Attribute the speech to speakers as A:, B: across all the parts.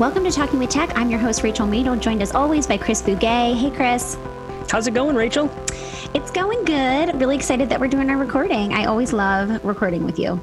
A: Welcome to Talking with Tech. I'm your host, Rachel Madel, joined as always by Chris Bugaj. Hey, Chris.
B: How's it going, Rachel?
A: It's going good. Really excited that we're doing our recording. I always love recording with you.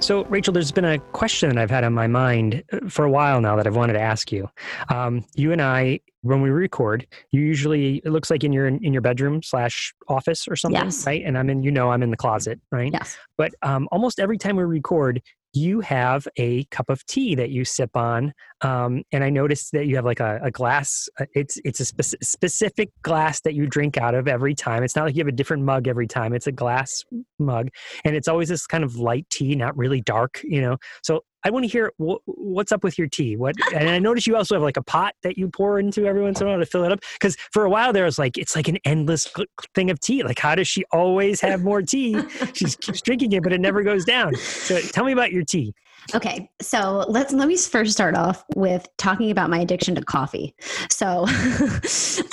B: So, Rachel, there's been a question that I've had on my mind for a while now that I've wanted to ask you. Um, you and I, when we record, you usually it looks like in your in your bedroom slash office or something,
A: Yes.
B: right? And I'm in, you know, I'm in the closet, right?
A: Yes.
B: But um, almost every time we record, you have a cup of tea that you sip on, um, and I noticed that you have like a, a glass. uh, It's it's a spec- specific glass that you drink out of every time. It's not like you have a different mug every time. It's a glass mug, and it's always this kind of light tea, not really dark, you know. So I want to hear wh- what's up with your tea. What? And I noticed you also have like a pot that you pour into every once in a while to fill it up. Because for a while there was like it's like an endless thing of tea. Like how does she always have more tea? She keeps drinking it, but it never goes down. So tell me about your tea.
A: Okay, so let's let me first start off with talking about my addiction to coffee. So,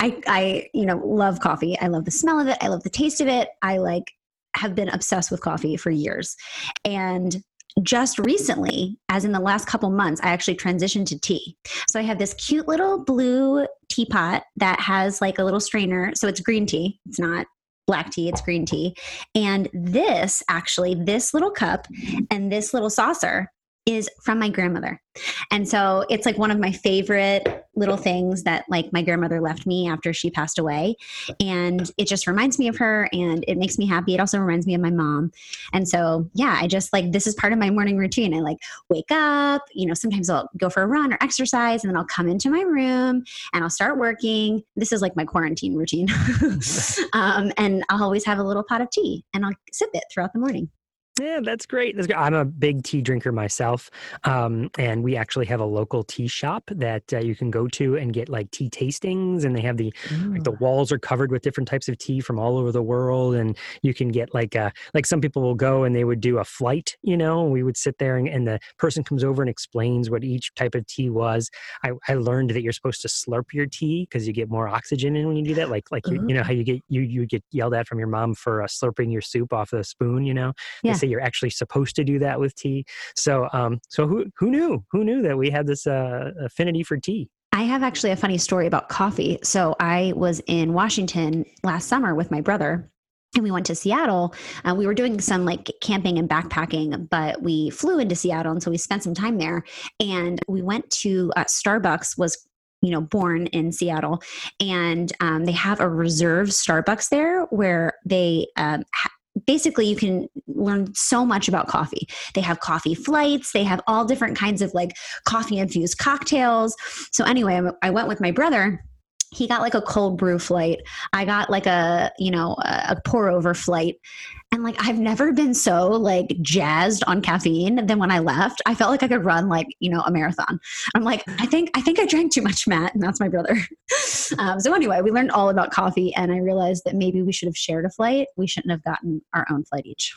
A: I, I, you know, love coffee. I love the smell of it. I love the taste of it. I like have been obsessed with coffee for years, and just recently, as in the last couple months, I actually transitioned to tea. So I have this cute little blue teapot that has like a little strainer. So it's green tea. It's not black tea, it's green tea. And this actually, this little cup and this little saucer is from my grandmother. And so it's like one of my favorite little things that like my grandmother left me after she passed away. And it just reminds me of her and it makes me happy. It also reminds me of my mom. And so, yeah, I just like this is part of my morning routine. I like wake up, you know, sometimes I'll go for a run or exercise and then I'll come into my room and I'll start working. This is like my quarantine routine. um, and I'll always have a little pot of tea and I'll sip it throughout the morning.
B: Yeah, that's great. That's great. I'm a big tea drinker myself, um, and we actually have a local tea shop that uh, you can go to and get like tea tastings, and they have the like the walls are covered with different types of tea from all over the world, and you can get like uh like some people will go and they would do a flight, you know, and we would sit there and, and the person comes over and explains what each type of tea was. I, I learned that you're supposed to slurp your tea because you get more oxygen in when you do that. Like like you, you know how you get you you get yelled at from your mom for uh, slurping your soup off the spoon, you know
A: Yeah.
B: Say you're actually supposed to do that with tea. So, um, so who who knew? Who knew that we had this uh, affinity for tea?
A: I have actually a funny story about coffee. So I was in Washington last summer with my brother. And we went to Seattle. Uh, we were doing some like camping and backpacking, but we flew into Seattle, and so we spent some time there. And we went to uh, Starbucks. Was you know born in Seattle, and um, they have a reserve Starbucks there where they um, ha- basically you can learn so much about coffee. They have coffee flights. They have all different kinds of like coffee infused cocktails. So anyway, I- went with my brother. He got like a cold brew flight. I got like a, you know, a pour over flight. And like I've never been so like jazzed on caffeine than when I left. I felt like I could run like, you know, a marathon. I'm like, I think I think I drank too much, Matt, and that's my brother. um, so anyway, we learned all about coffee and I realized that maybe we should have shared a flight. We shouldn't have gotten our own flight each.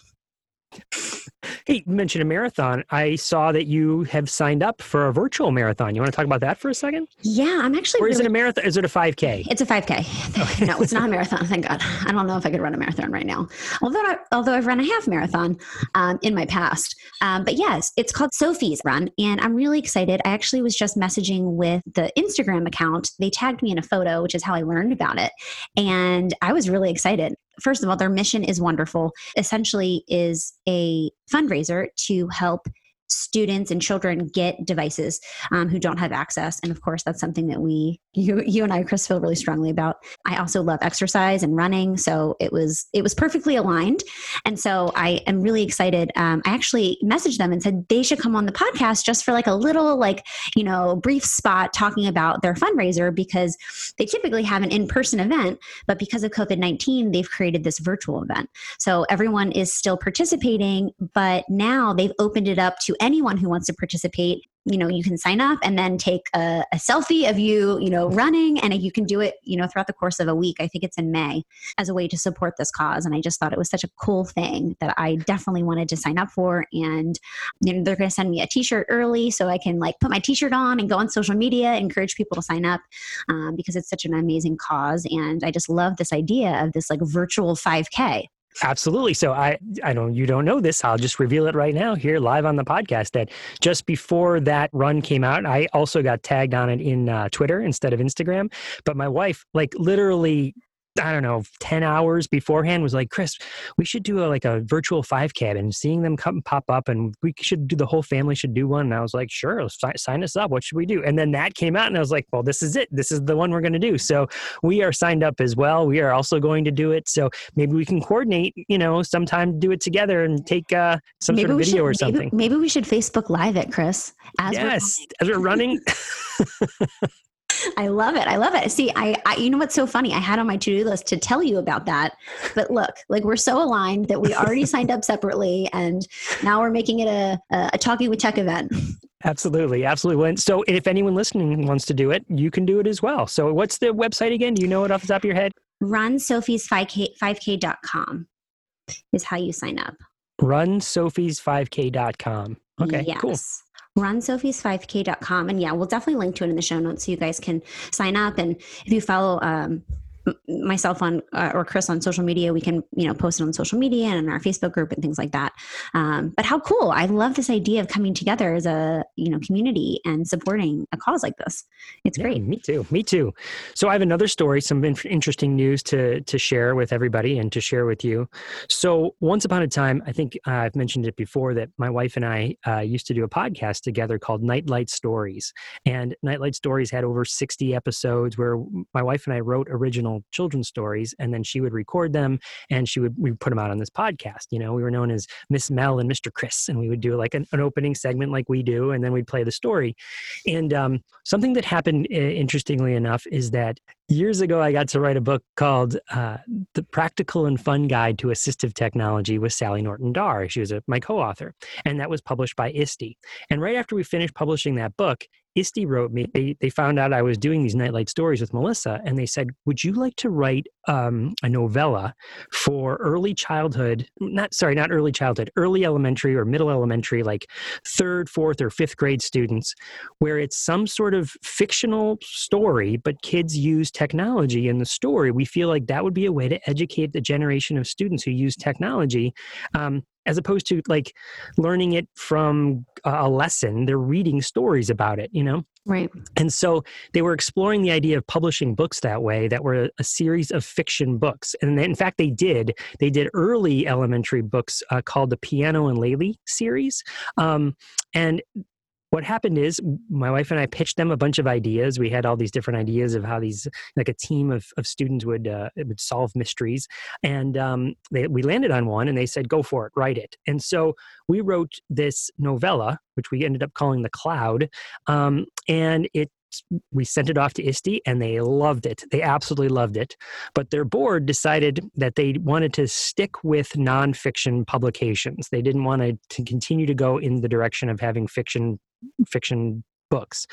B: Hey, you mentioned a marathon. I saw that you have signed up for a virtual marathon. You want to talk about that for a second?
A: Yeah, I'm actually
B: Or is
A: really
B: it a marathon? Is it a 5K?
A: It's a 5K. No, it's not a marathon. Thank God. I don't know if I could run a marathon right now. Although, I, although I've run a half marathon um, in my past. Um, but yes, it's called Sophie's Run, and I'm really excited. I actually was just messaging with the Instagram account. They tagged me in a photo, which is how I learned about it, and I was really excited. First of all, their mission is wonderful. Essentially, is a fundraiser to help students and children get devices um, who don't have access. And of course that's something that we you you and i chris feel really strongly about. I also love exercise and running so it was it was perfectly aligned. And so i am really excited. Um, i actually messaged them and said they should come on the podcast just for like a little like you know brief spot talking about their fundraiser because they typically have an in-person event but because of covid-19 they've created this virtual event. So everyone is still participating but now they've opened it up to anyone who wants to participate you know you can sign up and then take a, a selfie of you you know running and you can do it you know throughout the course of a week. I think it's in may as a way to support this cause and i just thought it was such a cool thing that i definitely wanted to sign up for and you know they're going to send me a t-shirt early so i can like put my t-shirt on and go on social media encourage people to sign up um, because it's such an amazing cause and i just love this idea of this like virtual 5k
B: Absolutely. So I I don't you don't know this. I'll just reveal it right now here live on the podcast that just before that run came out, I also got tagged on it in uh, Twitter instead of Instagram. But my wife, like literally I don't know, 10 hours beforehand was like, Chris, we should do a, like a virtual 5K and seeing them come pop up and we should do the whole family should do one. And I was like, sure, sign, sign us up. What should we do? And then that came out and I was like, well, this is it. This is the one we're going to do. So we are signed up as well. We are also going to do it. So maybe we can coordinate, you know, sometime do it together and take uh, some maybe sort of video
A: should,
B: or something.
A: Maybe, maybe, we should Facebook live it, Chris.
B: As yes, we're as we're running.
A: I love it. I love it. See, I, I, you know what's so funny? I had on my to-do list to tell you about that. But look, like we're so aligned that we already signed up separately and now we're making it a, a, a talking with tech event.
B: Absolutely. Absolutely. So if anyone listening wants to do it, you can do it as well. So what's the website again? Do you know it off the top of your head?
A: RunSophies5K, 5K.com is how you sign up.
B: RunSophies5K.com. Okay, yes. cool
A: runsophies5k.com and yeah we'll definitely link to it in the show notes so you guys can sign up. And if you follow um, myself on uh, or Chris on social media, we can you know post it on social media and in our Facebook group and things like that. Um, but how cool! I love this idea of coming together as a you know community and supporting a cause like this. It's yeah, great.
B: Me too. Me too. So I have another story, some interesting news to to share with everybody and to share with you. So once upon a time, I think uh, I've mentioned it before that my wife and I uh, used to do a podcast together called Nightlight Stories, and Nightlight Stories had over sixty episodes where my wife and I wrote original children's stories and then she would record them and she would we put them out on this podcast you know? We were known as miss mel and mr chris and we would do like an, an opening segment like we do and then we'd play the story. And um, something that happened interestingly enough is that years ago i got to write a book called uh, the practical and fun guide to assistive technology with sally norton-darr she was a, my co-author and that was published by ISTE and right after we finished publishing that book ISTE wrote me, they, they found out I was doing these nightlight stories with Melissa, and they said, Would you like to write um, a novella for early childhood? Not, sorry, not early childhood, early elementary or middle elementary, like third, fourth, or fifth grade students, where it's some sort of fictional story, but kids use technology in the story. We feel like that would be a way to educate the generation of students who use technology um, as opposed to like learning it from a lesson they're reading stories about it you know?
A: Right.
B: And so they were exploring the idea of publishing books that way that were a, series of fiction books. And in fact they did. They did early elementary books uh, called the piano and laylee series. Um, and what happened is my wife and I pitched them a bunch of ideas. We had all these different ideas of how these, like a team of, of students would uh, would solve mysteries, and um, they, we landed on one. And they said, "Go for it, write it." And so we wrote this novella, which we ended up calling the Cloud, um, and it we sent it off to ISTE and they loved it. They absolutely loved it. But their board decided that they wanted to stick with nonfiction publications. They didn't want to, to continue to go in the direction of having fiction fiction books.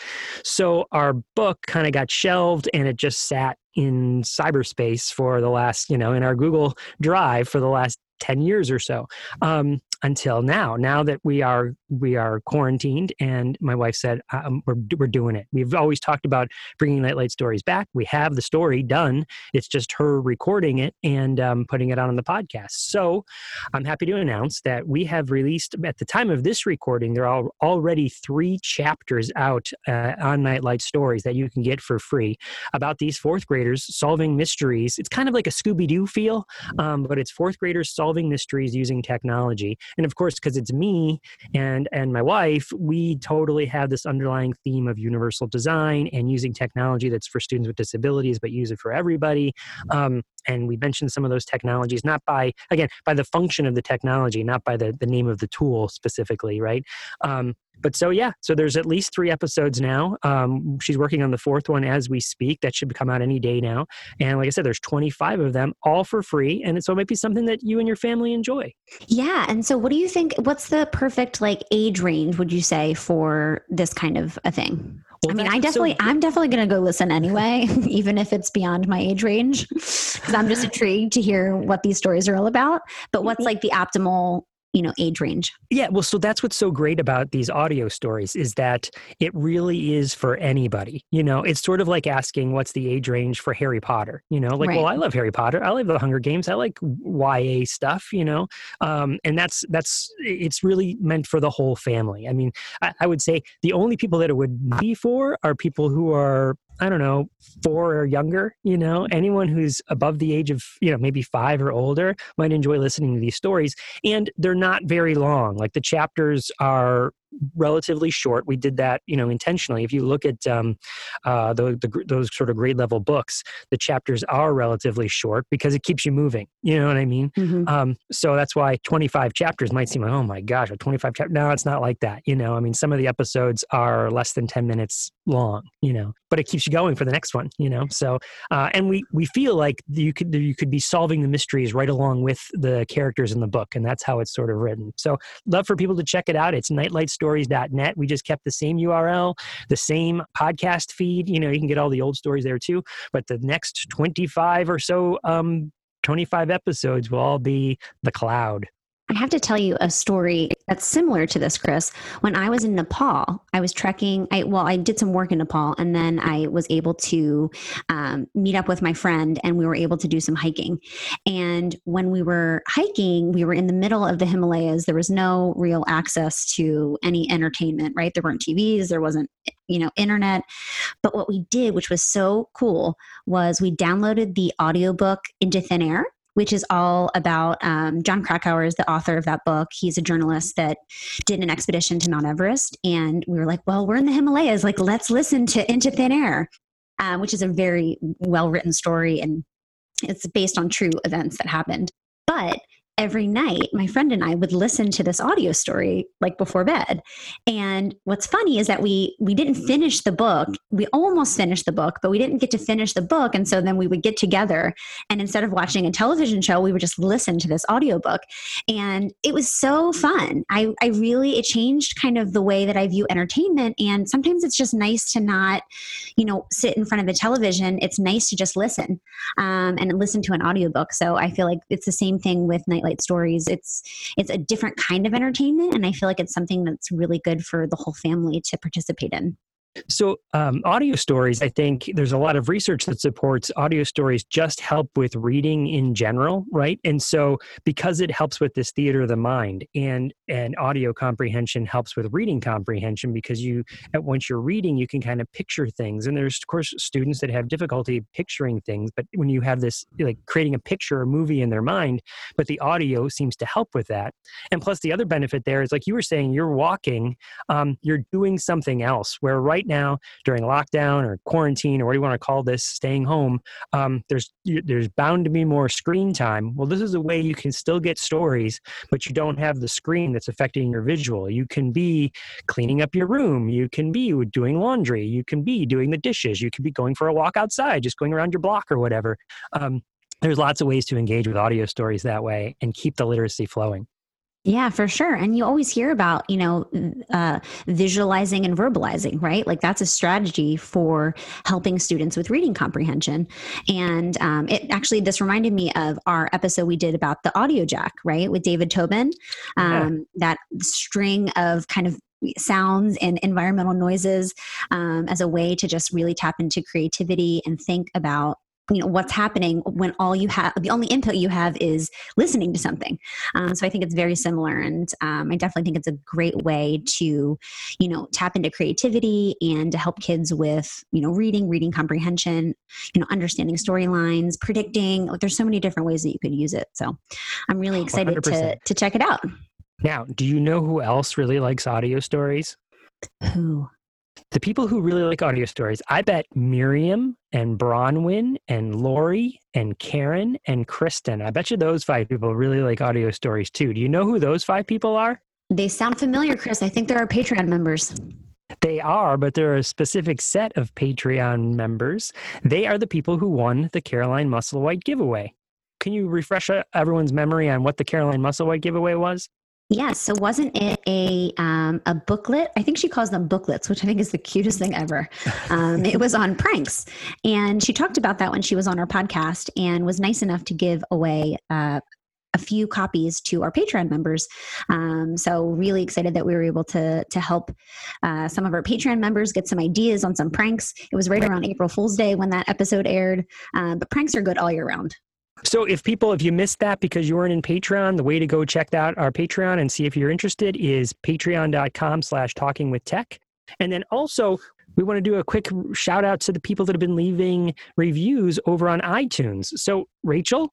B: So our book kind of got shelved and it just sat in cyberspace for the last, you know, in our Google Drive for the last 10 years or so. Um, until now. Now that we are we are quarantined, and my wife said um, we're we're doing it. We've always talked about bringing Nightlight Stories back. We have the story done. It's just her recording it and um, putting it out on the podcast. So I'm happy to announce that we have released at the time of this recording. There are already three chapters out uh, on Nightlight Stories that you can get for free about these fourth graders solving mysteries. It's kind of like a Scooby Doo feel, um, but it's fourth graders solving mysteries using technology and of course because it's me and and my wife we totally have this underlying theme of universal design and using technology that's for students with disabilities but use it for everybody. Um, and we mentioned some of those technologies not by again by the function of the technology not by the, the name of the tool specifically right? Um, but so yeah so there's at least three episodes now. Um, she's working on the fourth one as we speak. That should come out any day now. And like i said there's 25 of them all for free. And so it might be something that you and your family enjoy.
A: Yeah and so what do you think what's the perfect like age range would you say for this kind of a thing well, I mean, I definitely, so I'm definitely going to go listen anyway, even if it's beyond my age range, because I'm just intrigued to hear what these stories are all about. But what's mm-hmm. like the optimal you know age range.
B: Yeah well so that's what's so great about these audio stories is that it really is for anybody you know? It's sort of like asking what's the age range for harry potter you know? Like right. well i love harry potter. I love the hunger games. I like ya stuff you know? Um, and that's that's it's really meant for the whole family. I mean I, I would say the only people that it would be for are people who are I don't know, four or younger, you know, anyone who's above the age of, you know, maybe five or older might enjoy listening to these stories. And they're not very long. Like the chapters are relatively short. We did that, you know, intentionally. If you look at um, uh, the, the, those sort of grade level books, the chapters are relatively short because it keeps you moving. You know what I mean? Mm-hmm. Um, so that's why 25 chapters might seem like, oh my gosh, a 25 chapter. No, it's not like that. You know, I mean, some of the episodes are less than 10 minutes long. You know, but it keeps you going for the next one. You know, so uh, and we we feel like you could you could be solving the mysteries right along with the characters in the book, and that's how it's sort of written. So love for people to check it out. It's Nightlight Story stories.net. We just kept the same URL, the same podcast feed. You know, you can get all the old stories there too. But the next 25 or so, um, 25 episodes will all be the cloud.
A: I have to tell you a story that's similar to this, Chris. When I was in Nepal, I was trekking. I well, I did some work in Nepal, and then I was able to um, meet up with my friend, and we were able to do some hiking. And when we were hiking, we were in the middle of the Himalayas. There was no real access to any entertainment. Right? There weren't TVs. There wasn't you know internet but what we did which was so cool was we downloaded the audiobook into thin air which is all about um, Jon Krakauer is the author of that book. He's a journalist that did an expedition to Mount Everest, and we were like, well, we're in the Himalayas, like let's listen to Into Thin Air, um, which is a very well written story and it's based on true events that happened. But every night my friend and i would listen to this audio story like before bed. And what's funny is that we we didn't finish the book. We almost finished the book but we didn't get to finish the book. And so then we would get together and instead of watching a television show we would just listen to this audiobook. And it was so fun. I i really it changed kind of the way that i view entertainment. And sometimes it's just nice to not you know sit in front of the television. It's nice to just listen um, and listen to an audiobook. So i feel like it's the same thing with night light stories. It's it's a different kind of entertainment, and I feel like it's something that's really good for the whole family to participate in.
B: So, um, audio stories, I think there's a lot of research that supports audio stories just help with reading in general, right? And so, because it helps with this theater of the mind and and audio comprehension helps with reading comprehension because you, at once you're reading, you can kind of picture things. And there's, of course, students that have difficulty picturing things, but when you have this, like creating a picture or movie in their mind, but the audio seems to help with that. And plus, the other benefit there is, like you were saying, you're walking, um, you're doing something else, where right right now during lockdown or quarantine or what do you want to call this, staying home, um, there's there's bound to be more screen time. Well, this is a way you can still get stories, but you don't have the screen that's affecting your visual. You can be cleaning up your room. You can be doing laundry. You can be doing the dishes. You can be going for a walk outside, just going around your block or whatever. Um, there's lots of ways to engage with audio stories that way and keep the literacy flowing.
A: Yeah, for sure. And you always hear about, you know, uh, visualizing and verbalizing, right? Like that's a strategy for helping students with reading comprehension. And um, it actually, this reminded me of our episode we did about the audio jack, right? With David Tobin, um, yeah. that string of kind of sounds and environmental noises um, as a way to just really tap into creativity and think about you know what's happening when all you have the only input you have is listening to something. Um, so i think it's very similar and um, i definitely think it's a great way to you know tap into creativity and to help kids with you know reading reading comprehension you know understanding storylines predicting there's so many different ways that you could use it. So i'm really excited to to check it out.
B: Now do you know who else really likes audio stories?
A: Who
B: the people who really like audio stories, I bet Miriam and Bronwyn and Lori and Karen and Kristen, I bet you those five people really like audio stories too. Do you know who those five people are?
A: They sound familiar, Chris. I think they're our Patreon members.
B: They are, but they're a specific set of Patreon members. They are the people who won the Caroline Musselwhite giveaway. Can you refresh uh, everyone's memory on what the Caroline Musselwhite giveaway was?
A: Yes. So wasn't it a um, a booklet? I think she calls them booklets, which I think is the cutest thing ever. Um, it was on pranks, and she talked about that when she was on our podcast, and was nice enough to give away uh, a few copies to our Patreon members. Um, so really excited that we were able to to help uh, some of our Patreon members get some ideas on some pranks. It was right around April Fool's Day when that episode aired, uh, but pranks are good all year round.
B: So if people, if you missed that because you weren't in Patreon, the way to go check out our Patreon and see if you're interested is patreon.com slash talking with tech. And then also we want to do a quick shout out to the people that have been leaving reviews over on iTunes. So Rachel,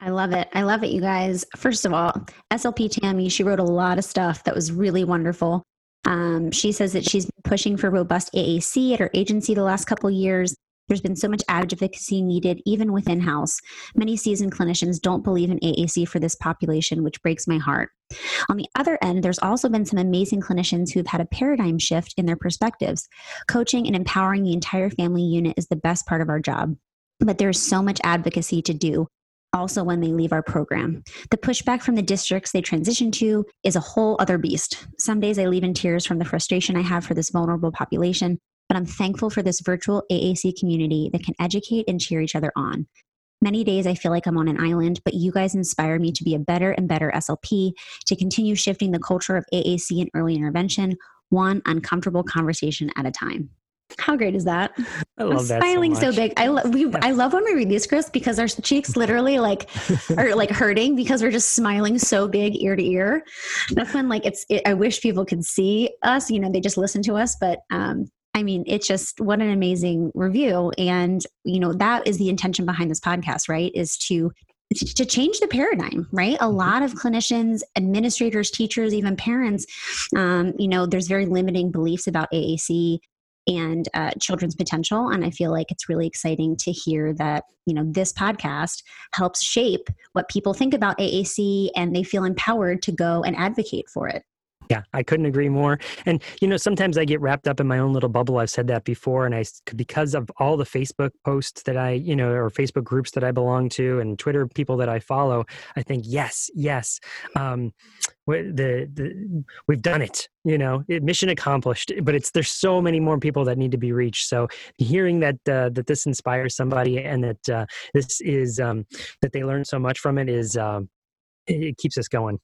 A: I love it. I love it, you guys. First of all, SLP Tammy, she wrote a lot of stuff that was really wonderful. Um, she says that she's been pushing for robust AAC at her agency the last couple years. There's been so much advocacy needed, even within house. Many seasoned clinicians don't believe in AAC for this population, which breaks my heart. On the other end, there's also been some amazing clinicians who've had a paradigm shift in their perspectives. Coaching and empowering the entire family unit is the best part of our job. But there's so much advocacy to do also when they leave our program. The pushback from the districts they transition to is a whole other beast. Some days I leave in tears from the frustration I have for this vulnerable population, but I'm thankful for this virtual AAC community that can educate and cheer each other on. Many days I feel like I'm on an island, but you guys inspire me to be a better and better SLP, to continue shifting the culture of AAC and early intervention, one uncomfortable conversation at a time. How great is that?
B: I love
A: I'm
B: that
A: smiling
B: so,
A: so, big. I lo- we I love when we read these, Chris, because our cheeks literally like are like hurting because we're just smiling so big ear to ear. That's when like it's. It, I wish people could see us. You know, they just listen to us, but um, I mean, it's just what an amazing review, and you know that is the intention behind this podcast, right? Is to to change the paradigm right a
B: Mm-hmm.
A: lot of clinicians administrators teachers even parents um, you know there's very limiting beliefs about aac and uh, children's potential and i feel like it's really exciting to hear that you know this podcast helps shape what people think about aac and they feel empowered to go and advocate for it
B: Yeah, I couldn't agree more. And you know, sometimes I get wrapped up in my own little bubble. I've said that before, and I because of all the Facebook posts that I, you know, or Facebook groups that I belong to, and Twitter people that I follow, I think yes, yes, um, the the we've done it. You know, mission accomplished. But it's there's so many more people that need to be reached. So hearing that uh, that this inspires somebody and that uh, this is um, that they learn so much from it is um, it keeps us going.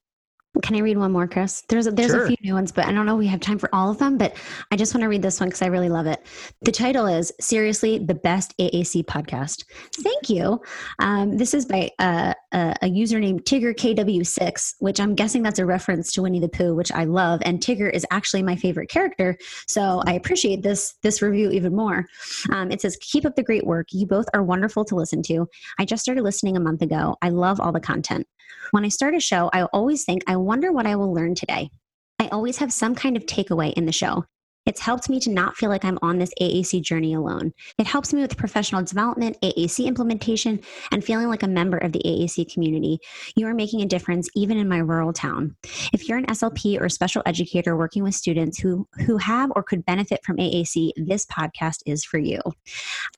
A: Can I read one more, Chris? There's a, there's
B: Sure.
A: a few new ones, but I don't know if we have time for all of them. But I just want to read this one because I really love it. The title is "Seriously, the best AAC podcast." Thank you. Um, this is by uh, a, a user named Tigger KW6, which I'm guessing that's a reference to Winnie the Pooh, which I love. And Tigger is actually my favorite character, so I appreciate this this review even more. Um, it says, "Keep up the great work. You both are wonderful to listen to. I just started listening a month ago. I love all the content. When I start a show, I always think, I wonder what I will learn today. I always have some kind of takeaway in the show. It's helped me to not feel like I'm on this AAC journey alone. It helps me with professional development, AAC implementation, and feeling like a member of the AAC community. You are making a difference even in my rural town. If you're an SLP or special educator working with students who, who have or could benefit from AAC, this podcast is for you.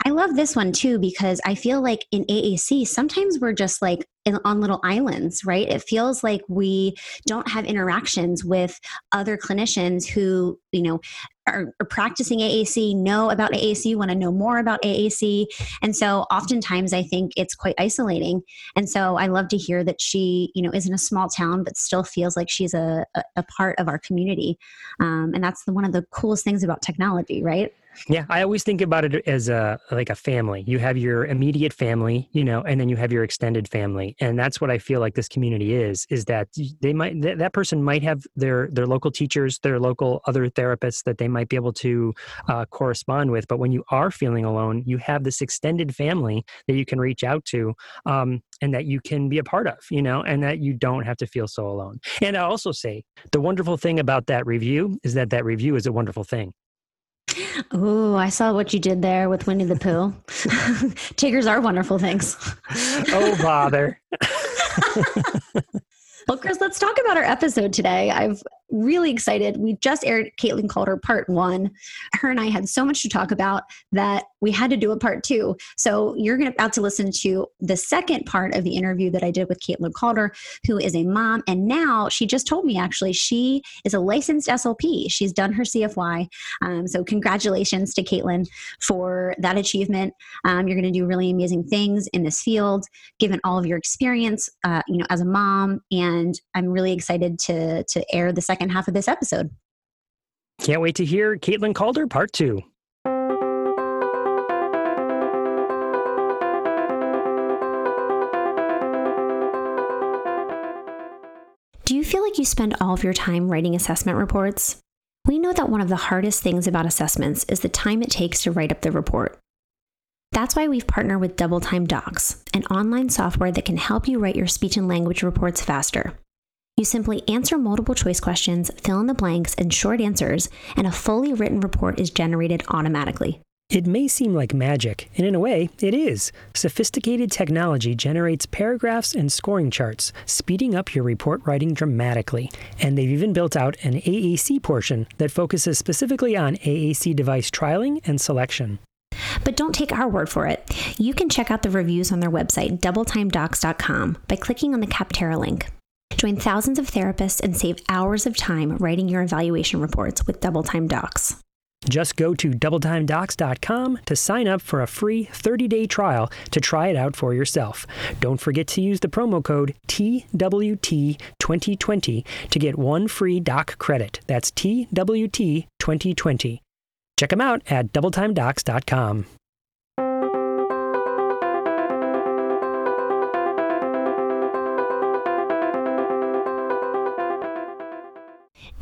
A: I love this one too because I feel like in AAC, sometimes we're just like on little islands, right? It feels like we don't have interactions with other clinicians who, you know, are, are practicing AAC, know about AAC, want to know more about AAC. And so oftentimes I think it's quite isolating. And so I love to hear that she, you know, is in a small town, but still feels like she's a, a, a part of our community. Um, and that's the, one of the coolest things about technology, right?
B: Yeah, I always think about it as a like a family. You have your immediate family, you know, and then you have your extended family, and that's what I feel like this community is. Is that they might that, that person might have their their local teachers, their local other therapists that they might be able to uh, correspond with, but when you are feeling alone, you have this extended family that you can reach out to, um, and that you can be a part of, you know, and that you don't have to feel so alone. And I also say the wonderful thing about that review is that that review is a wonderful thing.
A: Oh, I saw what you did there with Winnie the Pooh. Tigers are wonderful things.
B: Oh bother.
A: Well, Chris, let's talk about our episode today. I'm really excited. We just aired Caitlin Calder part one. Her and I had so much to talk about that we had to do a part two. So you're about to listen to the second part of the interview that I did with Caitlin Calder, who is a mom. And now she just told me actually she is a licensed SLP. She's done her CFY. Um, so congratulations to Caitlin for that achievement. Um, you're going to do really amazing things in this field, given all of your experience, uh, you know, as a mom. And I'm really excited to to air the second half of this episode.
B: Can't wait to hear Caitlin Calder part two.
A: Like you spend all of your time writing assessment reports? We know that one of the hardest things about assessments is the time it takes to write up the report. That's why we've partnered with Double Time Docs, an online software that can help you write your speech and language reports faster. You simply answer multiple choice questions, fill in the blanks, and short answers, and a fully written report is generated automatically.
B: It may seem like magic, and in a way, it is. Sophisticated technology generates paragraphs and scoring charts, speeding up your report writing dramatically. And they've even built out an AAC portion that focuses specifically on AAC device trialing and selection.
A: But don't take our word for it. You can check out the reviews on their website, doubletimedocs.com, by clicking on the Capterra link. Join thousands of therapists and save hours of time writing your evaluation reports with Double Time Docs.
B: Just go to doubletimedocs.com to sign up for a free 30-day trial to try it out for yourself. Don't forget to use the promo code TWT2020 to get one free doc credit. That's TWT2020. Check them out at doubletimedocs.com.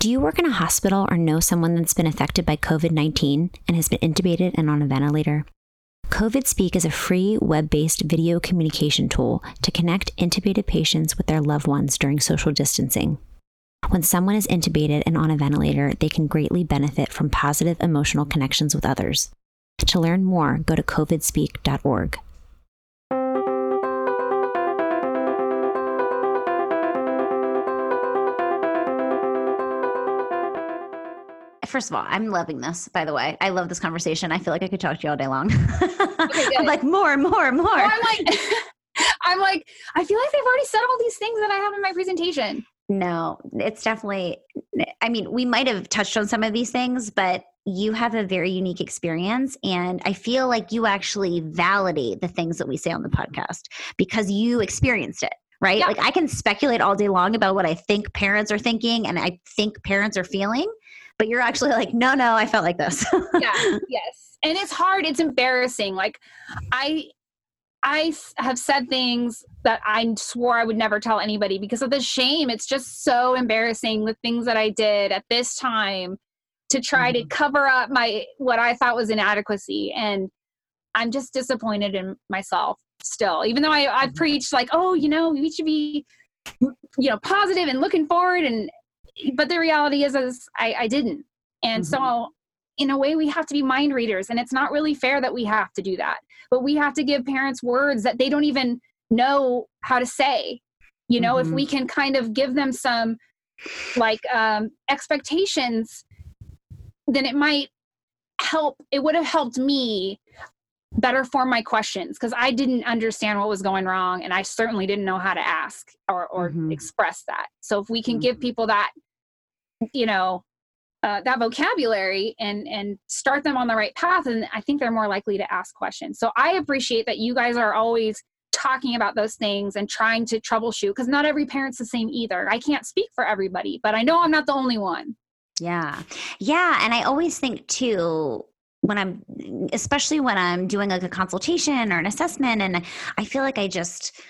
A: Do you work in a hospital or know someone that's been affected by COVID 19 and has been intubated and on a ventilator? COVID Speak is a free web based video communication tool to connect intubated patients with their loved ones during social distancing. When someone is intubated and on a ventilator, they can greatly benefit from positive emotional connections with others. To learn more, go to covidspeak.org. First of all, I'm loving this, by the way. I love this conversation. I feel like I could talk to you all day long. Okay, I'm like, more, more, more.
C: I'm like, I'm like, I feel like they've already said all these things that I have in my presentation.
A: No, it's definitely, I mean, we might have touched on some of these things, but you have a very unique experience. And I feel like you actually validate the things that we say on the podcast because you experienced it. Right. Yeah. Like I can speculate all day long about what I think parents are thinking and I think parents are feeling, but you're actually like, no, no, I felt like this.
C: yeah. Yes. And it's hard. It's embarrassing. Like I, I have said things that I swore I would never tell anybody because of the shame. It's just so embarrassing the things that I did at this time to try mm-hmm. to cover up my what I thought was inadequacy and I'm just disappointed in myself still. Even though I I mm-hmm. preached like, "Oh, you know, we should be you know, positive and looking forward and but the reality is is I I didn't. And mm-hmm. so in a way we have to be mind readers and it's not really fair that we have to do that but we have to give parents words that they don't even know how to say you know mm-hmm. if we can kind of give them some like um, expectations then it might help it would have helped me better form my questions because i didn't understand what was going wrong and i certainly didn't know how to ask or, or mm-hmm. express that. So if we can mm-hmm. give people that you know uh, that vocabulary and and start them on the right path and i think they're more likely to ask questions. So i appreciate that you guys are always talking about those things and trying to troubleshoot because not every parent's the same either. I can't speak for everybody but i know i'm not the only one.
A: Yeah. Yeah and i always think too when i'm especially when i'm doing like a consultation or an assessment and i feel like i just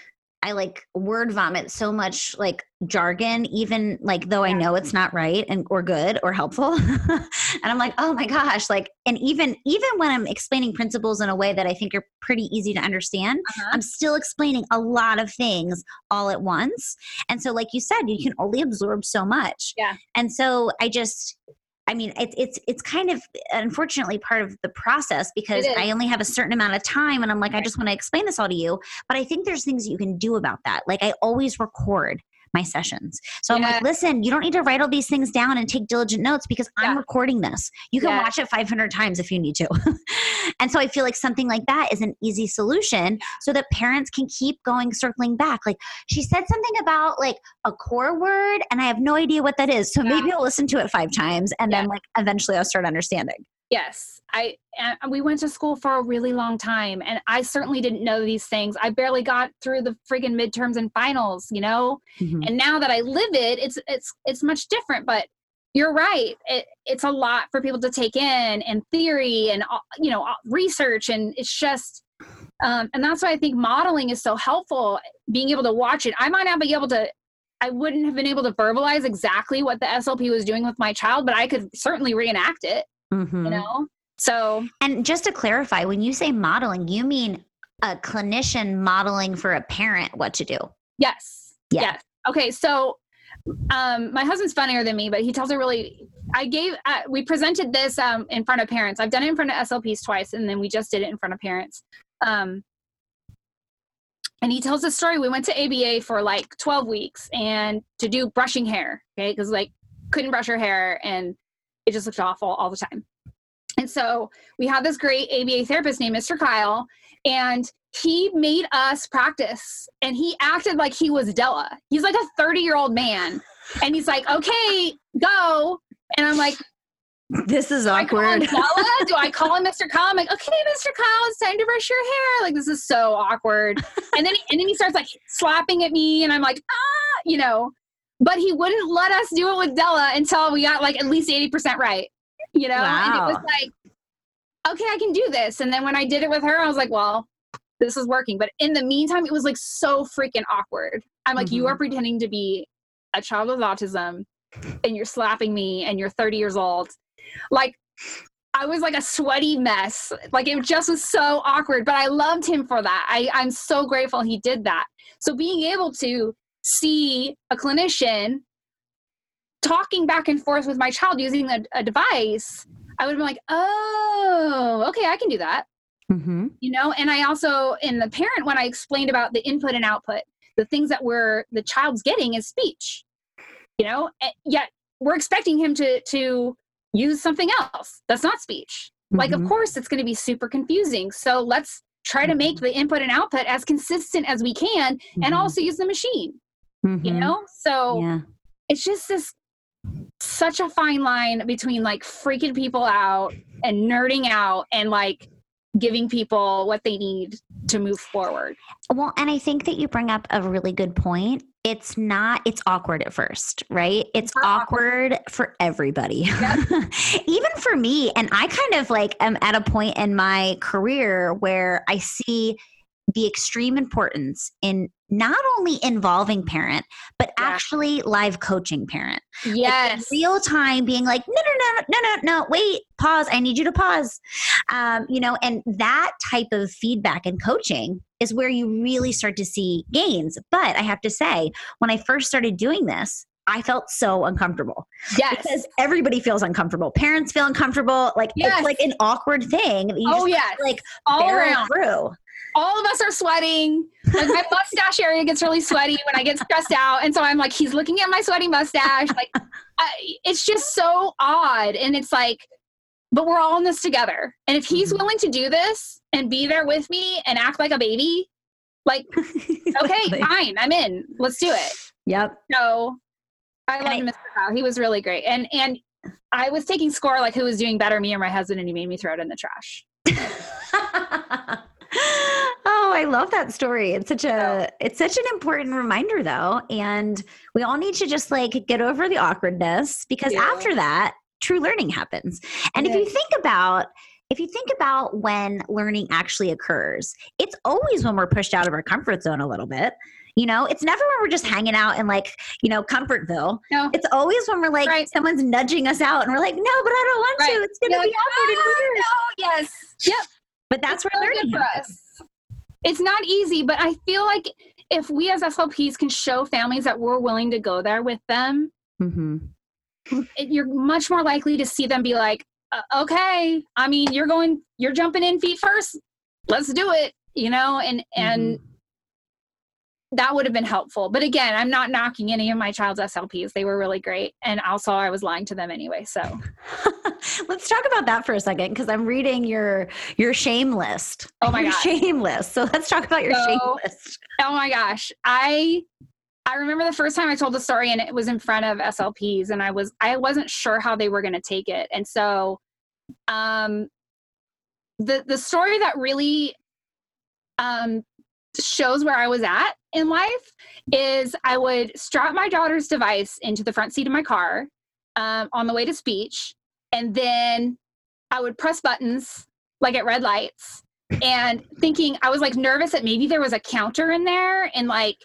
A: I like word vomit so much like jargon, even like though I know it's not right and or good or helpful. and I'm like, oh my gosh, like, and even even when I'm explaining principles in a way that I think are pretty easy to understand, uh-huh. I'm still explaining a lot of things all at once. And so, like you said, you can only absorb so much.
C: Yeah.
A: And so I just I mean, it's it's it's kind of unfortunately part of the process because I only have a certain amount of time, and I'm like, right. I just want to explain this all to you. But I think there's things you can do about that. Like I always record my sessions. So I'm like, listen, you don't need to write all these things down and take diligent notes because I'm recording this. You can
C: Yeah.
A: watch it 500 times if you need to. and so I feel like something like that is an easy solution so that parents can keep going, circling back. Like she said something about like a core word, and I have no idea what that is. So
C: Yeah.
A: maybe I'll listen to it five times and then like eventually I'll start understanding.
C: Yes, I and we went to school for a really long time, and I certainly didn't know these things. I barely got through the friggin' midterms and finals, you know.
A: Mhm.
C: And now that I live it, it's it's it's much different. But you're right; it, it's a lot for people to take in, and theory, and you know, research, and it's just. Um, and that's why I think modeling is so helpful. Being able to watch it, I might not be able to. I wouldn't have been able to verbalize exactly what the SLP was doing with my child, but I could certainly reenact it
A: Mhm.
C: you know? So
A: And just to clarify, when you say modeling, you mean a clinician modeling for a parent what to do.
C: yes.
A: Yeah.
C: yes. Okay so um my husband's funnier than me but he tells a really i gave uh, we presented this um in front of parents. I've done it in front of slps twice and then we just did it in front of parents. Um and he tells a story. We went to aba for like 12 weeks and to do brushing hair okay? Because like couldn't brush her hair and it just looked awful all the time and so we had this great aba therapist named mr kyle and he made us practice and he acted like he was della he's like a 30 year old man and he's like okay go and i'm like
A: This is
C: do I call him Della? Do I call him Mr. Kyle? I'm like, okay, Mr. Kyle, it's time to brush your hair. Like, this is so awkward. And then, and then he starts like slapping at me, and I'm like, ah, you know. But he wouldn't let us do it with Della until we got like at least 80% right, you know. And it was like, okay, I can do this. And then when I did it with her, I was like, well, this is working. But in the meantime, it was like so freaking awkward. I'm like, you
A: Mhm.
C: are pretending to be a child with autism, and you're slapping me, and you're 30 years old like I was like a sweaty mess. Like it just was so awkward, but I loved him for that. I, I'm so grateful he did that. So being able to see a clinician talking back and forth with my child using a, a device, I would have been like, oh, okay, I can do that.
A: Mm-hmm.
C: You know, and I also in the parent when I explained about the input and output, the things that we're the child's getting is speech. You know, and yet we're expecting him to to use something else that's not speech. Like, of
A: Mhm.
C: course, it's going to be super confusing. So let's try to make the input and output as consistent as we can and
A: Mhm.
C: also use the machine, you
A: Mhm.
C: know? So
A: yeah.
C: it's just this such a fine line between like freaking people out and nerding out and like giving people what they need to move forward.
A: Well, and I think that you bring up a really good point. It's not, it's awkward at first, right? It's
C: It's awkward.
A: awkward for everybody, even for me. And I kind of like am at a point in my career where I see the extreme importance in not only involving parent, but
C: Yeah.
A: actually live coaching parent. Like,
C: Yes.
A: real time being like no no no no no no wait pause i need you to pause um, you know and that type of feedback and coaching is where you really start to see gains but i have to say when i first started doing this i felt so uncomfortable
C: yes.
A: because everybody feels uncomfortable parents feel uncomfortable like
C: Yes.
A: it's like an awkward thing you
C: oh yes.
A: like
C: all around.
A: through
C: all of us are sweating. Like my mustache area gets really sweaty when I get stressed out, and so I'm like, he's looking at my sweaty mustache. Like, I, it's just so odd, and it's like, but we're all in this together. And if he's
A: Mhm.
C: willing to do this and be there with me and act like a baby, like, okay, fine, I'm in. Let's do it.
A: yep
C: So I love
A: I-
C: Mr. Kyle. He was really great, and and I was taking score like who was doing better, me or my husband, and he made me throw it in the trash.
A: oh, I love that story. It's such a it's such an important reminder though. And we all need to just like get over the awkwardness because
C: Yeah.
A: after that, true learning happens. And if you think about if you think about when learning actually occurs, it's always when we're pushed out of our comfort zone a little bit. You know, it's never when we're just hanging out in like, you know, Comfortville.
C: No.
A: It's always when we're like,
C: Right.
A: someone's nudging us out and we're like, no, but I don't want
C: Right.
A: to. It's going to be
C: like,
A: awkward and
C: "Ah,
A: weird.
C: no, yes. Yep.
A: But that's
C: It's
A: where
C: really
A: learning
C: good for us. It's not easy, but I feel like if we as SLPs can show families that we're willing to go there with them,
A: Mm-hmm.
C: it, you're much more likely to see them be like, uh, "Okay, I mean, you're going, you're jumping in feet first. Let's do it," you know. And and that would have been helpful. But again, I'm not knocking any of my child's SLPs. They were really great. And also I was lying to them anyway. So
A: let's talk about that for a second because I'm reading your your shame list.
C: Oh my
A: your
C: gosh.
A: shame list. So let's talk about your
C: So-
A: shame list.
C: Oh my gosh. I I remember the first time I told the story and it was in front of SLPs and I was I wasn't sure how they were going to take it. And so um the the story that really um shows where I was at in life is I would strap my daughter's device into the front seat of my car um, on the way to speech and then I would press buttons like at red lights and thinking I was like nervous that maybe there was a counter in there and like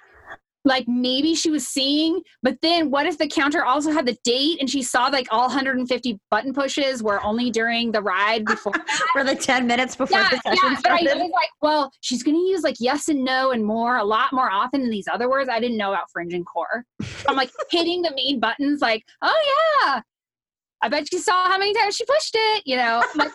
C: like maybe she was seeing but then what if the counter also had the date and she saw like all 150 button pushes were only during the ride before
A: For the 10 minutes before
C: yeah,
A: the session
C: yeah, but I was like, well, she's going to use like yes and no and more a lot more often than these other words. I didn't know about fringe and core. I'm like hitting the main buttons, like, oh yeah, I bet you saw how many times she pushed it. You know, like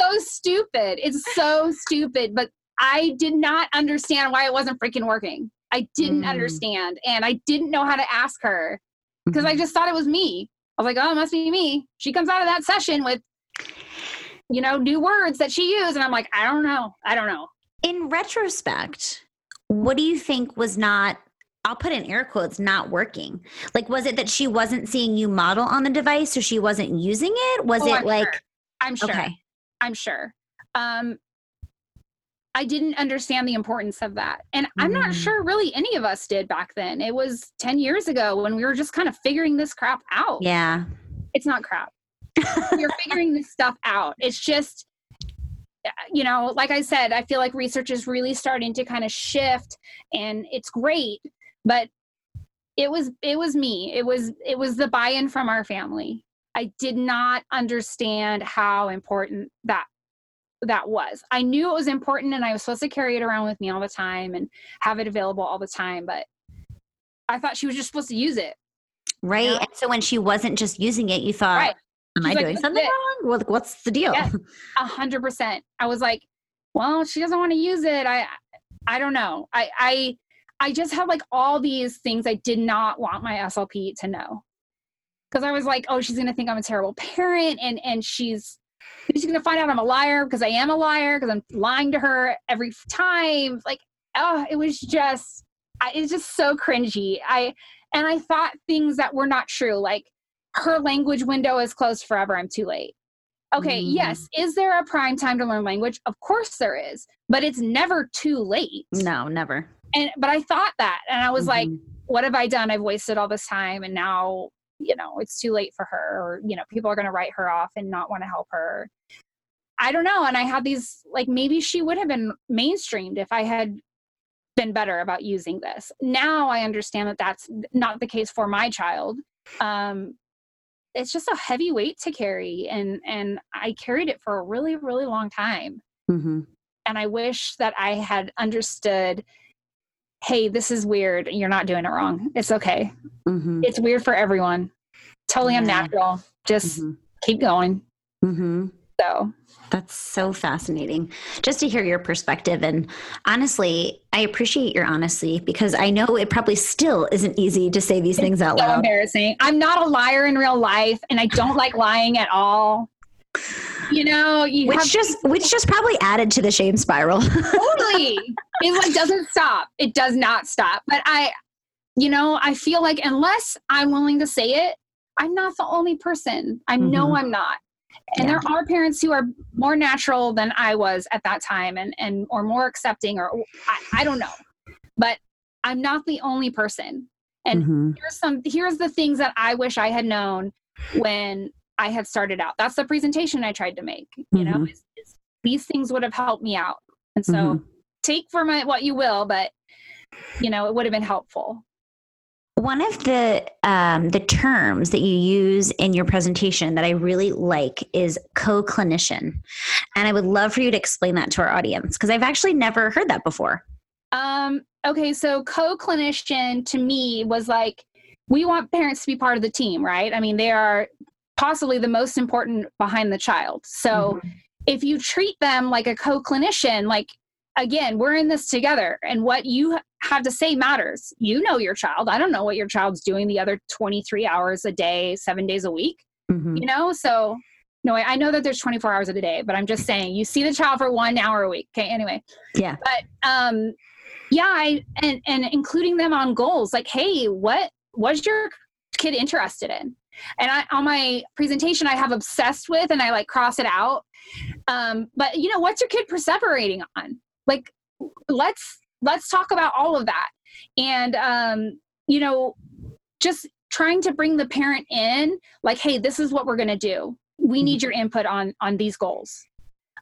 C: so stupid. It's so stupid, but I did not understand why it wasn't freaking working. I didn't
A: Mm.
C: understand, and I didn't know how to ask her because I just thought it was me. I was like, oh, it must be me. She comes out of that session with, you know, new words that she used. And I'm like, I don't know. I don't know.
A: in retrospect, what do you think was not? I'll put in air quotes, not working. Like, was it that she wasn't seeing you model on the device, so she wasn't using it? Was
C: Oh,
A: it
C: I'm
A: like,
C: sure. I'm sure.
A: okay,
C: I'm sure. Um, I didn't understand the importance of that. And I'm not
A: Mm.
C: sure really any of us did back then. It was 10 years ago when we were just kind of figuring this crap out.
A: yeah,
C: It's not crap. You're figuring this stuff out. It's just, uh, you know, like I said, I feel like research is really starting to kind of shift and it's great, but it was it was me. It was it was the buy-in from our family. I did not understand how important that that was. I knew it was important and I was supposed to carry it around with me all the time and have it available all the time, but I thought she was just supposed to use it.
A: right.
C: Yeah.
A: And so when she wasn't just using it, you thought,
C: Right.
A: "Am I
C: like,
A: doing something
C: it."
A: wrong? Well, what's the deal?"
C: A hundred percent. I was like, well, she doesn't want to use it. I, I don't know. I, I, I just had like all these things I did not want my SLP to know. Cause I was like, oh, she's going to think I'm a terrible parent. And, and she's, she's going to find out I'm a liar because I am a liar because I'm lying to her every time. Like, oh, it was just, it's just so cringy. I, and I thought things that were not true. Like her language window is closed forever. I'm too late. Okay,
A: Mm.
C: yes. Is there a prime time to learn language? Of course there is, but it's never too late.
A: No, never.
C: And but I thought that and I was like,
A: Mhm.
C: what have I done? I've wasted all this time and now, you know, it's too late for her or you know, people are going to write her off and not want to help her. I don't know, and I had these like maybe she would have been mainstreamed if I had been better about using this. Now I understand that that's not the case for my child. Um it's just a heavy weight to carry and and I carried it for a really really long time
A: Mhm.
C: and I wish that I had understood hey this is weird you're not doing it wrong it's okay
A: Mhm.
C: it's weird for everyone totally
A: Yeah.
C: unnatural just
A: Mhm.
C: keep going
A: Mhm.
C: so
A: That's so fascinating just to hear your perspective. And honestly, I appreciate your honesty because I know it probably still isn't easy to say these things out loud.
C: so
A: loud.
C: embarrassing I'm not a liar in real life and I don't like lying at all you know you
A: Which just which just probably added to the shame spiral.
C: totally it like doesn't stop it does not stop but i you know i feel like unless i'm willing to say it i'm not the only person i know
A: Mhm.
C: i'm not and
A: Yeah.
C: there are parents who are more natural than i was at that time and and or more accepting or i, I don't know but i'm not the only person and
A: Mhm.
C: here's some here's the things that i wish i had known when i had started out that's the presentation i tried to make you know
A: Mhm.
C: is, is these things would have helped me out and so
A: Mhm.
C: take for my what you will but you know it would have been helpful
A: One of the um, the terms that you use in your presentation that I really like is co-clinician, and I would love for you to explain that to our audience because I've actually never heard that before.
C: um okay so co-clinician to me was like we want parents to be part of the team right i mean they are possibly the most important behind the child so
A: Mm-hmm.
C: if you treat them like a co-clinician like again, we're in this together, and what you have to say matters. You know your child. I don't know what your child's doing the other 23 hours a day, seven days a week.
A: Mhm.
C: You know, so no, I I know that there's 24 hours of the day, but I'm just saying you see the child for one hour a week. Okay, anyway.
A: Yeah.
C: But um, yeah, I and and including them on goals like, hey, what was your kid interested in? And I on my presentation, I have obsessed with, and I like cross it out. Um, but you know, what's your kid perseverating on? Like, let's let's talk about all of that, and um, you know, just trying to bring the parent in, like, hey, this is what we're gonna do. We need your input on on these goals.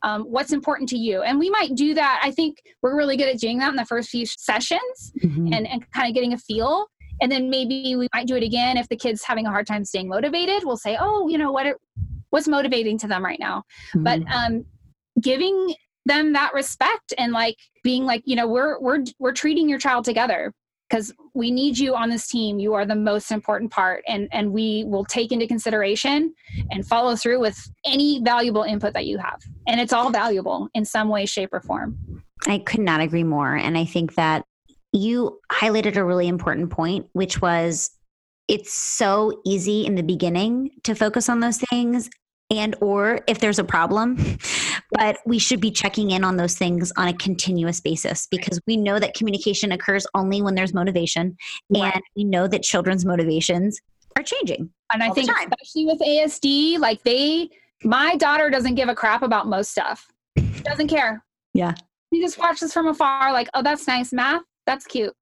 C: Um, what's important to you and we might do that i think we're really good at doing that in the first few sessions
A: Mhm.
C: and, and kind of getting a feel and then maybe we might do it again if the kid's having a hard time staying motivated. We'll say oh you know what are, what's motivating to them right now? But
A: Mhm.
C: um giving them that respect and like being like you know we're we're we're treating your child together because we need you on this team. You are the most important part and and we will take into consideration and follow through with any valuable input that you have. And it's all valuable in some way shape or form.
A: I could not agree more. And I think that you highlighted a really important point, which was it's so easy in the beginning to focus on those things and or if there's a problem but we should be checking in on those things on a continuous basis because we know that communication occurs only when there's motivation
C: Right.
A: and we know that children's motivations are changing
C: and i think especially with asd like they my daughter doesn't give a crap about most stuff. She doesn't care.
A: Yeah.
C: she just watches from afar like oh that's nice math that's cute.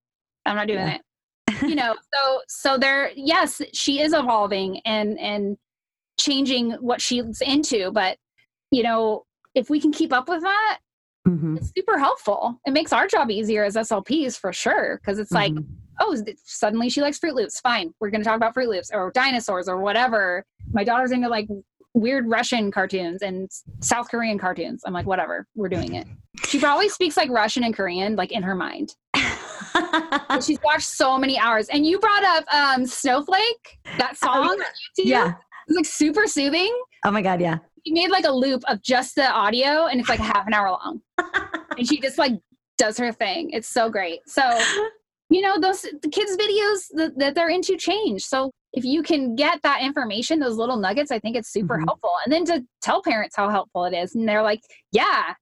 C: I'm not doing
A: Yeah.
C: it. You know so so there yes she is evolving and and changing what she's into but you know if we can keep up with that
A: Mhm.
C: it's super helpful. It makes our job easier as slps for sure because it's like
A: Mhm.
C: oh suddenly she likes Froot Loops. Fine. We're going to talk about Froot Loops or dinosaurs or whatever. My daughter's into like weird russian cartoons and south korean cartoons. I'm like whatever. We're doing it. She probably speaks like russian and korean like in her mind she's watched so many hours. And you brought up um snowflake that song
A: Oh,
C: YouTube.
A: yeah.
C: It's like super soothing.
A: Oh my god yeah.
C: She made like a loop of just the audio and it's like half an hour long. And she just like does her thing. It's so great. So you know those the kids videos that, that they're into change. So if you can get that information those little nuggets i think it's super
A: Mhm.
C: helpful. And then to tell parents how helpful it is and they're like yeah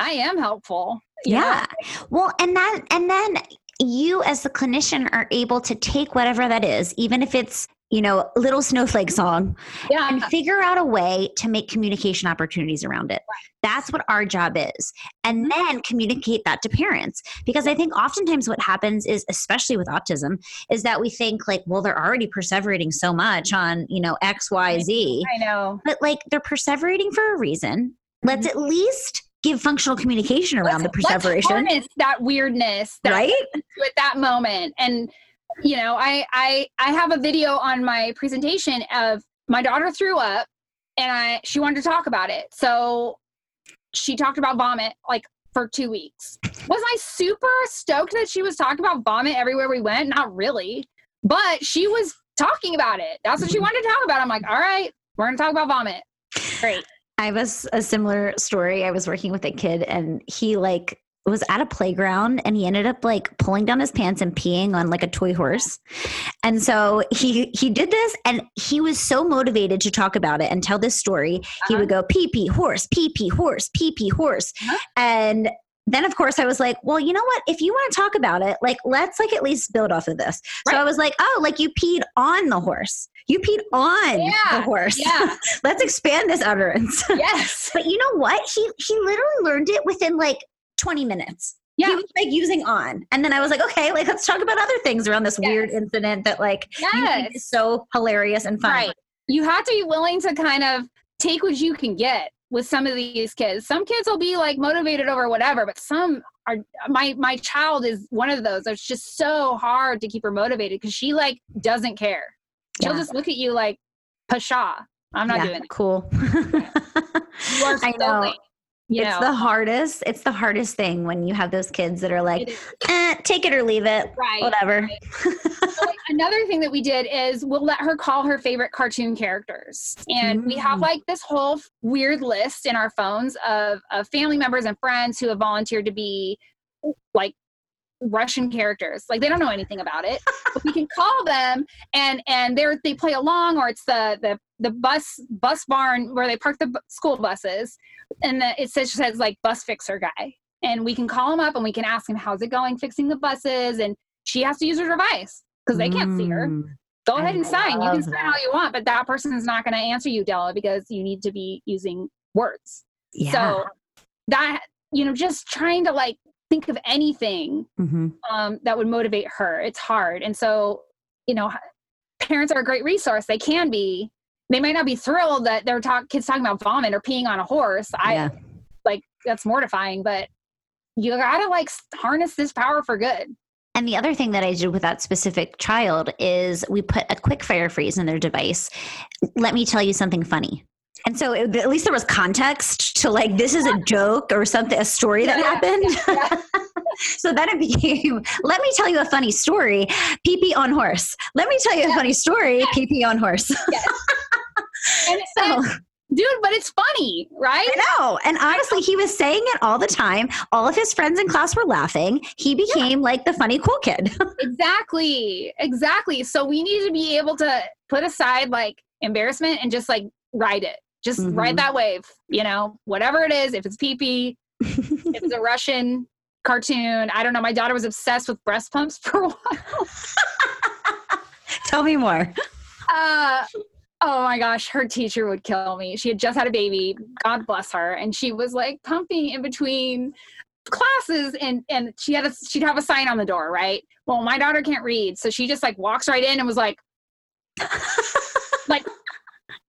C: i am helpful know?
A: yeah. Well and that and then you as the clinician are able to take whatever that is even if it's you know little snowflake song
C: yeah.
A: and figure out a way to make communication opportunities around it. That's what our job is. And mm-hmm. then communicate that to parents. Because i think oftentimes what happens is especially with autism is that we think like well they're already perseverating so much on you know x y z.
C: I know.
A: But like they're perseverating for a reason. Let's mm-hmm. at least give functional communication around
C: Let's-
A: the perseveration.
C: harness that weirdness that
A: right?
C: at that moment. And you know i i i have a video on my presentation of my daughter threw up and i she wanted to talk about it. So she talked about vomit like for two weeks. Was i super stoked that she was talking about vomit everywhere we went? Not really. But she was talking about it. That's what she wanted to talk about. I'm like all right we're gonna talk about vomit. Great
A: I have a similar story. I was working with a kid and he like was at a playground and he ended up like pulling down his pants and peeing on like a toy horse. And so he he did this and he was so motivated to talk about it and tell this story. He
C: Uh-huh.
A: would go pee pee horse, pee pee horse, pee pee horse.
C: Uh-huh.
A: And then of course I was like, well, you know what? If you want to talk about it, like let's like at least build off of this. So I was like, oh, like you peed on the horse. You peed on the horse.
C: yeah
A: let's expand this utterance.
C: yes
A: but you know what? He he literally learned it within like 20 minutes.
C: Yeah.
A: He was like using on. And then I was like, okay, like let's talk about other things around this
C: Yes.
A: weird incident that like
C: yes
A: is so hilarious and fun.
C: Right. You have to be willing to kind of take what you can get with some of these kids. Some kids will be like motivated over whatever, but some are my my child is one of those. It's just so hard to keep her motivated because she like doesn't care. She'll
A: Yeah.
C: just look at you like pshaw. I'm not
A: Yeah,
C: doing it.
A: cool.
C: You are
A: I know.
C: late. You
A: it's
C: know,
A: the hardest. It's the hardest thing when you have those kids that are like,
C: is-
A: eh, take it or leave it.
C: right.
A: Whatever.
C: So, like, another thing that we did is we'll let her call her favorite cartoon characters. And we have
A: Mm.
C: like this whole weird list in our phones of, of family members and friends who have volunteered to be like Russian characters. Like they don't know anything about it. but we can call them and and they're they play along or it's the the the bus bus barn where they park the bu- school buses and the, it says says like bus fixer guy. And we can call him up and we can ask him how's it going fixing the buses and she has to use her device because they can't see her
A: Mm.
C: go ahead and sign. You can sign
A: that.
C: all you want, but that person is not going to answer you, Della, because you need to be using words.
A: Yeah.
C: So that you know, just trying to like think of anything
A: hmm
C: um, that would motivate her. It's hard, and so you know, parents are a great resource. They can be. They might not be thrilled that their talk kids talking about vomit or peeing on a horse. I
A: Yeah.
C: like that's mortifying, but you gotta like harness this power for good.
A: And the other thing that I did with that specific child is we put a quick fire freeze in their device. Let me tell you something funny. And so it, at least there was context to like, this is a joke or something, a story that
C: Yeah,
A: happened. so then it became, let me tell you a funny story, pee pee on horse. Let me tell you a funny story, pee pee on horse.
C: And,
A: So
C: and, dude, but it's funny, right?
A: I know. And honestly, he was saying it all the time. All of his friends in class were laughing. He became like the funny cool kid.
C: Exactly. Exactly. So we need to be able to put aside like embarrassment and just like ride it. Just
A: Mhm.
C: ride that wave, you know, whatever it is, if it's pee pee, if it's a Russian cartoon. I don't know. My daughter was obsessed with breast pumps for a while.
A: Tell me more.
C: Uh, oh my gosh, her teacher would kill me. She had just had a baby, God bless her, and she was like pumping in between classes and and she had a she'd have a sign on the door, right? Well, my daughter can't read, so she just like walks right in and was like like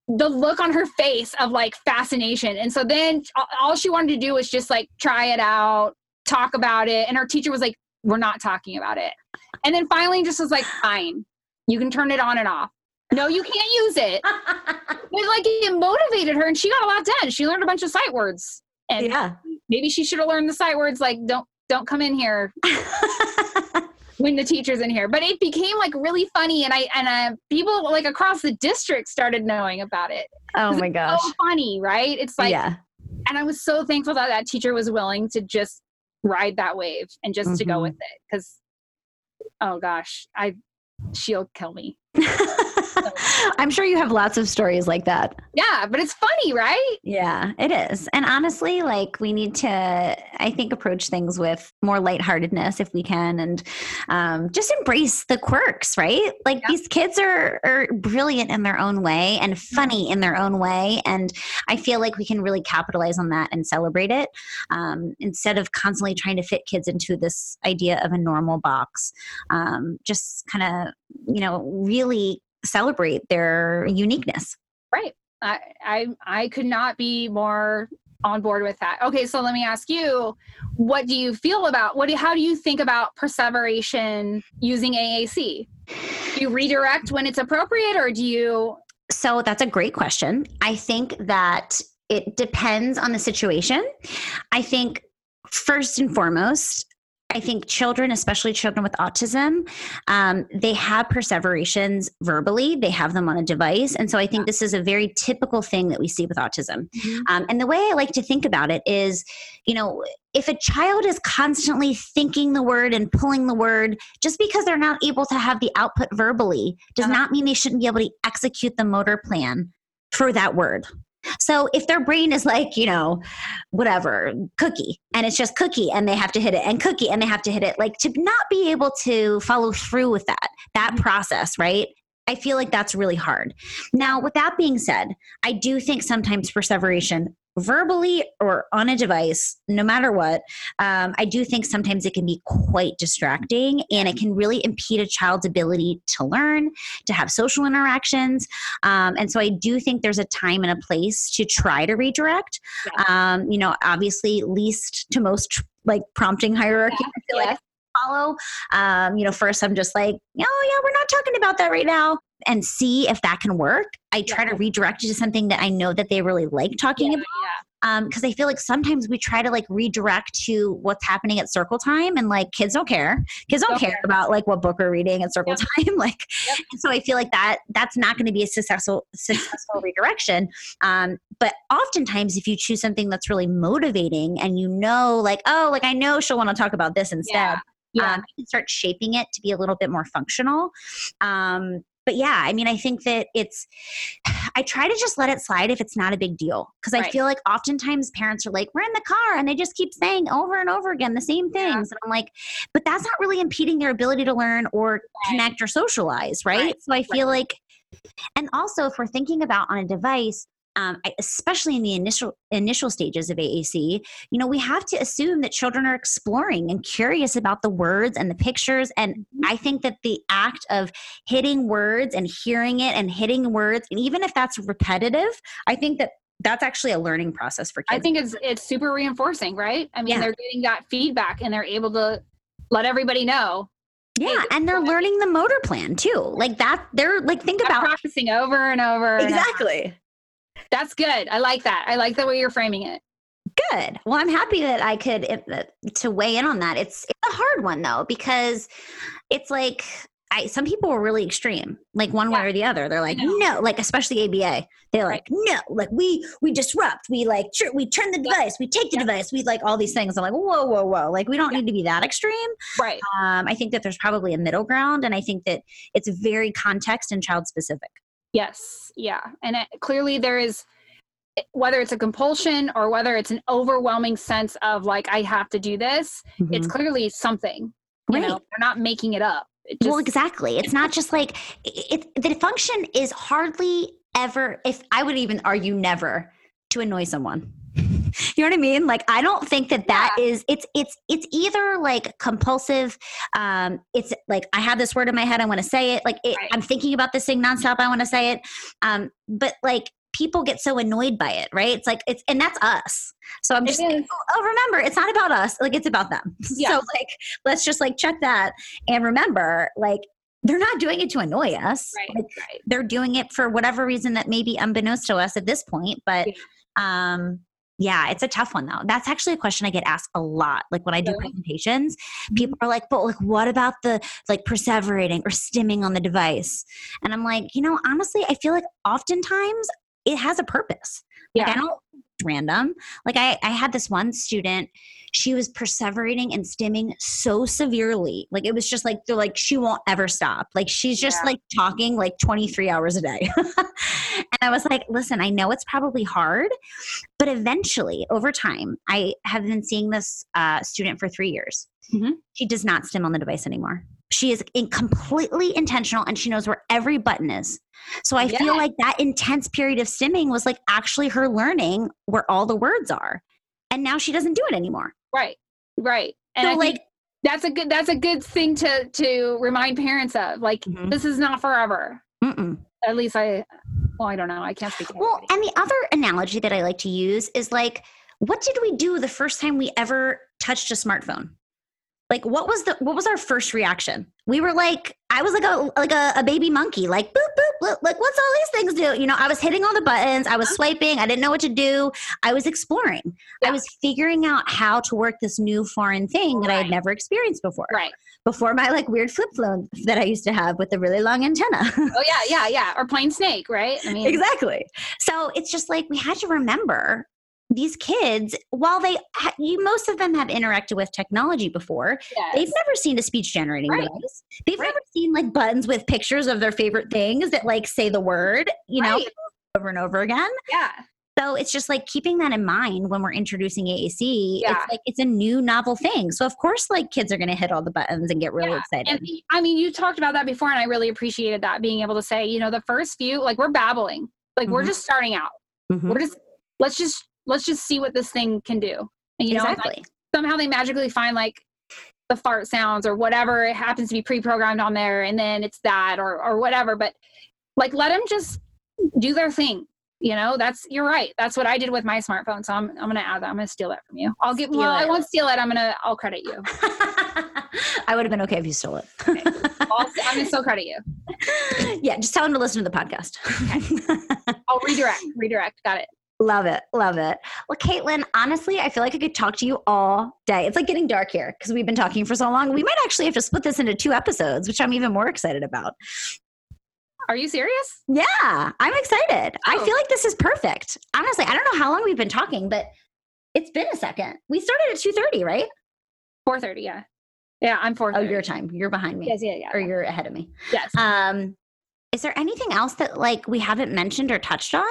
C: the look on her face of like fascination. And so then all she wanted to do was just like try it out, talk about it, and her teacher was like, "We're not talking about it." And then finally just was like, "Fine. You can turn it on and off." No, you can't use it. But like it motivated her and she got a lot done. She learned a bunch of sight words. And
A: yeah.
C: maybe she should have learned the sight words like don't don't come in here when the teacher's in here. But it became like really funny and I and uh, people like across the district started knowing about it.
A: oh my gosh.
C: So funny, right? It's like
A: yeah.
C: and I was so thankful that that teacher was willing to just ride that wave and just to go
A: Mhm.
C: with it cuz oh gosh, I she'll kill me.
A: I'm sure you have lots of stories like that.
C: Yeah, but it's funny, right?
A: Yeah, it is. And honestly, like we need to, I think, approach things with more lightheartedness if we can and um, just embrace the quirks, right? Like
C: Yeah.
A: these kids are, are brilliant in their own way and funny in their own way. And I feel like we can really capitalize on that and celebrate it um, instead of constantly trying to fit kids into this idea of a normal box. Um, just kind of, you know, really celebrate their uniqueness.
C: Right. I, I I could not be more on board with that. Okay, so let me ask you, what do you feel about what do, how do you think about perseveration using AAC? Do you redirect when it's appropriate or do you
A: So that's a great question. I think that it depends on the situation. I think first and foremost, I think children, especially children with autism, um, they have perseverations verbally. They have them on a device, and so I think this is a very typical thing that we see with autism. Um, and the way I like to think about it is, you know, if a child is constantly thinking the word and pulling the word, just because they're not able to have the output verbally does
C: Uh-huh.
A: not mean they shouldn't be able to execute the motor plan for that word. So if their brain is like, you know, whatever, cookie, and it's just cookie and they have to hit it and cookie and they have to hit it, like to not be able to follow through with that, that mm-hmm. process, right? I feel like that's really hard. Now, with that being said, I do think sometimes perseveration, verbally or on a device, no matter what, um, I do think sometimes it can be quite distracting and it can really impede a child's ability to learn, to have social interactions. Um, and so I do think there's a time and a place to try to redirect. Um, you know, obviously, least to most like prompting hierarchy. I feel like
C: Yes.
A: follow. Um, you know, first I'm just like, oh yeah, we're not talking about that right now, and see if that can work. I try to redirect it to something that I know that they really like talking
C: Yeah,
A: about. because um, I feel like sometimes we try to like redirect to what's happening at circle time, and like kids don't care. Kids don't okay. care about like what book we're reading at circle yep. time. like, yep. so I feel like that that's not going to be a successful successful redirection. Um, but oftentimes, if you choose something that's really motivating, and you know, like, oh, like I know she'll want to talk about this instead. Yeah. Yeah. Um, you can start shaping it to be a little bit more functional. Um, but yeah, I mean, I think that it's, I try to just let it slide if it's not a big deal. Cause right. I feel like oftentimes parents are like, we're in the car and they just keep saying over and over again the same things. Yeah. And I'm like, but that's not really impeding their ability to learn or connect or socialize. Right? right. So I feel like, and also if we're thinking about on a device, um, especially in the initial initial stages of AAC, you know, we have to assume that children are exploring and curious about the words and the pictures. And mm-hmm. I think that the act of hitting words and hearing it and hitting words, and even if that's repetitive, I think that that's actually a learning process for kids.
C: I think it's it's super reinforcing, right? I mean, yeah. they're getting that feedback and they're able to let everybody know
A: yeah, and they're learning the motor plan too. Like that, they're like think about
C: practicing over and over.
A: Exactly.
C: That's good. I like that. I like the way you're framing it.
A: Good. Well, I'm happy that I could uh, to weigh in on that. It's it's a hard one though because it's like I, some people are really extreme, like one yeah. way or the other. They're like, no. no, like especially ABA. They're like, no, like we we disrupt, we like tr- we turn the device, we take the yeah. device, we like all these things. I'm like, whoa, whoa, whoa, like we don't yeah. need to be that extreme.
C: Right.
A: Um, I think that there's probably a middle ground, and I think that it's very context and child specific.
C: Yes. Yeah. And it, clearly there is, whether it's a compulsion or whether it's an overwhelming sense of like, I have to do this, mm-hmm. it's clearly something. You right. know, they're not making it up.
A: It just, well, exactly. It's not just like it, the function is hardly ever, if I would even argue never, to annoy someone. You know what I mean? Like I don't think that that yeah. is. it's it's it's either like compulsive um it's like I have this word in my head I want to say it like it, right. I'm thinking about this thing nonstop I want to say it um but like people get so annoyed by it right it's like it's and that's us so i'm just like, oh remember it's not about us like it's about them yeah. so like let's just like check that and remember like they're not doing it to annoy us
C: right,
A: like,
C: right.
A: they're doing it for whatever reason that may be unbeknownst to us at this point but yeah. um yeah, it's a tough one though. That's actually a question I get asked a lot. Like when I do really? presentations, mm-hmm. people are like, "But like, what about the like perseverating or stimming on the device?" And I'm like, you know, honestly, I feel like oftentimes it has a purpose. Like yeah. I don't random. Like I, I had this one student, she was perseverating and stimming so severely. Like it was just like they're like she won't ever stop. Like she's just yeah. like talking like 23 hours a day. and I was like, listen, I know it's probably hard, but eventually over time, I have been seeing this uh, student for three years. Mm-hmm. She does not stim on the device anymore. She is in completely intentional and she knows where every button is. So I yeah. feel like that intense period of stimming was like actually her learning where all the words are. And now she doesn't do it anymore.
C: Right. Right. And so I like that's a good that's a good thing to to remind parents of. Like mm-hmm. this is not forever. Mm-mm. At least I well, I don't know. I can't speak.
A: well, and the other analogy that I like to use is like, what did we do the first time we ever touched a smartphone? Like what was the what was our first reaction? We were like i was like a like a, a baby monkey like boop, boop boop like what's all these things do? You know i was hitting all the buttons i was uh-huh. swiping i didn't know what to do. I was exploring. Yeah. i was figuring out how to work this new foreign thing that right. i had never experienced before.
C: Right.
A: Before my like weird flip phone that i used to have with the really long antenna.
C: Oh yeah yeah yeah or plain snake right?
A: I mean exactly. So it's just like we had to remember these kids, while they, ha- you, most of them have interacted with technology before, yes. they've never seen a speech generating right. device. They've right. never seen like buttons with pictures of their favorite things that like say the word, you right. know, over and over again.
C: Yeah.
A: So it's just like keeping that in mind when we're introducing AAC. Yeah. It's like it's a new novel thing. So of course like kids are going to hit all the buttons and get really yeah. excited.
C: And, I mean, you talked about that before and I really appreciated that being able to say, you know, the first few like we're babbling. Like mm-hmm. we're just starting out. Mm-hmm. We're just let's just let's just see what this thing can do. And you
A: exactly.
C: know, like, somehow they magically find like the fart sounds or whatever it happens to be pre-programmed on there, and then it's that or or whatever. But like, let them just do their thing. You know, that's you're right. That's what I did with my smartphone. So I'm I'm gonna add that. I'm gonna steal that from you. I'll give. Well, it. I won't steal it. I'm gonna. I'll credit you.
A: I would have been okay if you stole it.
C: okay. i am gonna still credit you.
A: Yeah, just tell him to listen to the podcast.
C: okay. I'll redirect. Redirect. Got it.
A: Love it. Love it. Well, Caitlin, honestly, I feel like I could talk to you all day. It's like getting dark here because we've been talking for so long. We might actually have to split this into two episodes, which I'm even more excited about.
C: Are you serious?
A: Yeah, I'm excited. I
C: Oh.
A: feel like this is perfect. Honestly, I don't know how long we've been talking, but it's been a second. We started at 2:30, right?
C: 4:30, yeah. Yeah, I'm 4:30.
A: Oh, your time. You're behind me.
C: Yes, yeah, yeah.
A: Or you're ahead of me.
C: yes.
A: Um is there anything else that like we haven't mentioned or touched on?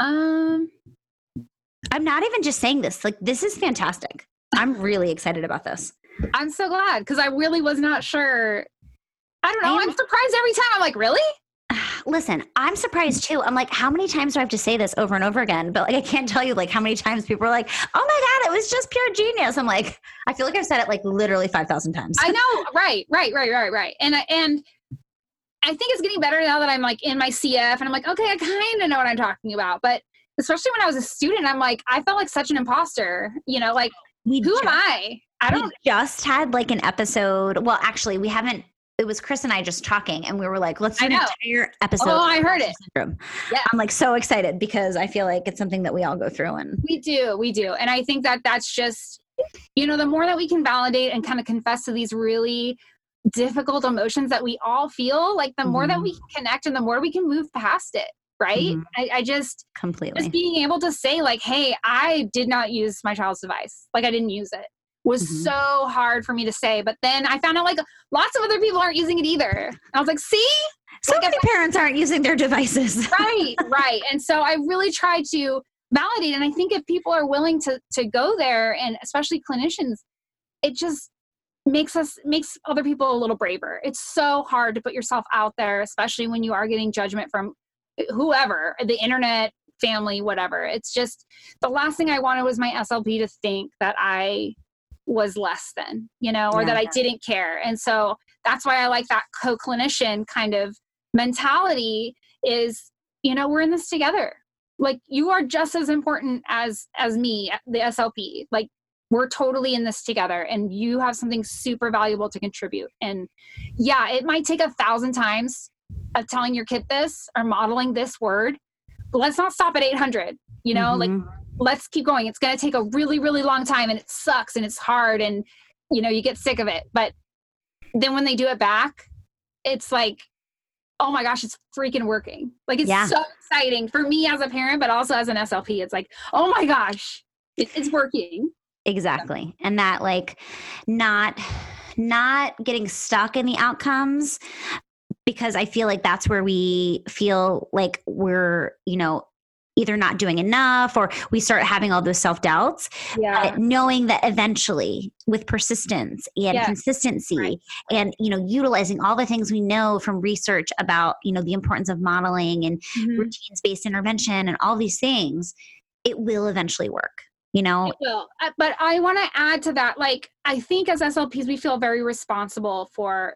C: Um
A: I'm not even just saying this. Like this is fantastic. I'm really excited about this.
C: I'm so glad because I really was not sure. I don't know.
A: I am-
C: I'm surprised every time. I'm like, really?
A: Listen, I'm surprised too. I'm like, how many times do I have to say this over and over again? But like, I can't tell you like how many times people are like, "Oh my god, it was just pure genius." I'm like, I feel like I've said it like literally five thousand times.
C: I know. right, right, right, right, right. And I and I think it's getting better now that I'm like in my CF and I'm like, okay, I kind of know what I'm talking about. But especially when I was a student, I'm like, I felt like such an imposter. You know, like
A: we
C: who
A: just,
C: am I? I don't.
A: just had like an episode. Well, actually, we haven't. It was Chris and I just talking, and we were like, "Let's do an entire episode."
C: Oh, I heard it.
A: Syndrome.
C: Yeah.
A: I'm like so excited because I feel like it's something that we all go through, and
C: We do, we do. And I think that that's just, you know, the more that we can validate and kind of confess to these really difficult emotions that we all feel, like the more that we can connect and the more we can move past it. Right.
A: Mhm.
C: I, I just,
A: completely.
C: just being able to say, like, hey, I did not use my child's device. Like, I didn't use it was
A: Mhm.
C: so hard for me to say. But then I found out, like, lots of other people aren't using it either. I was like, see?
A: so
C: like, if
A: many parents aren't using their devices.
C: right right and so i really try to validate and i think if people are willing to to go there and especially clinicians it just makes us makes other people a little braver. It's so hard to put yourself out there especially when you are getting judgment from whoever the internet family whatever. It's just the last thing i wanted was my slp to think that i was less than you know or that i
A: Yeah.
C: didn't care. And so that's why i like that co-clinician kind of mentality is you know we're in this together. Like you are just as important as as me the slp like we're totally in this together and you have something super valuable to contribute. And yeah it might take a thousand times of telling your kid this or modeling this word but let's not stop at 800 you know like
A: Mhm.
C: let's keep going. It's going to take a really really long time and it sucks and it's hard and you know you get sick of it. But then when they do it back it's like oh my gosh it's freaking working. Like it's
A: Yeah.
C: so exciting for me as a parent but also as an slp it's like oh my gosh it's working
A: exactly and that like not not getting stuck in the outcomes because i feel like that's where we feel like we're you know either not doing enough or we start having all those self-doubts
C: yeah
A: but knowing that eventually with persistence and
C: Yes.
A: consistency
C: Right.
A: and you know utilizing all the things we know from research about you know the importance of modeling and
C: Mhm.
A: routines based intervention and all these things it will eventually work you know.
C: Uh, But I want to add to that. Like, I think as SLPs, we feel very responsible for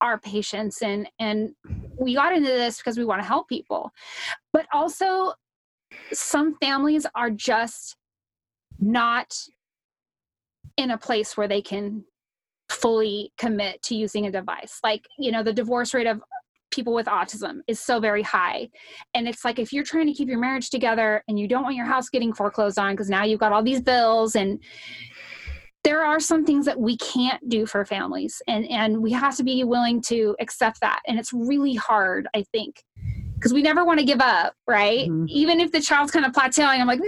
C: our patients, and and we got into this because we want to help people. But also, some families are just not in a place where they can fully commit to using a device. Like, you know, the divorce rate of people with autism is so very high. And it's like if you're trying to keep your marriage together and you don't want your house getting foreclosed on because now you've got all these bills and there are some things that we can't do for families and and we have to be willing to accept that and it's really hard i think because we never want to give up right
A: Mhm.
C: even if the child's kind of plateauing i'm like no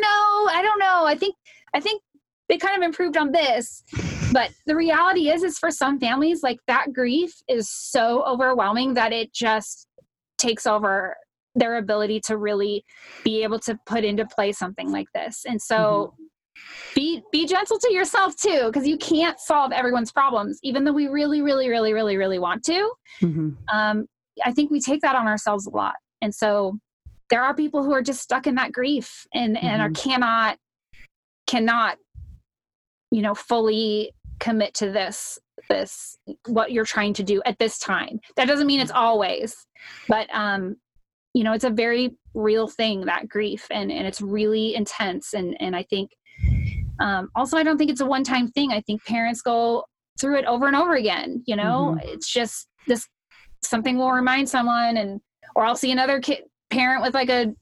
C: i don't know i think i think they kind of improved on this but the reality is is for some families like that grief is so overwhelming that it just takes over their ability to really be able to put into play something like this. And so be be gentle to yourself too because you can't solve everyone's problems even though we really really really really really want to.
A: Mhm.
C: um, i think we take that on ourselves a lot. And so there are people who are just stuck in that grief and and are cannot cannot you know fully commit to this this what you're trying to do at this time that doesn't mean it's always but um you know it's a very real thing that grief and and it's really intense and and i think um also i don't think it's a one time thing i think parents go through it over and over again you know it's just this something will remind someone and or i'll see another kid parent with like a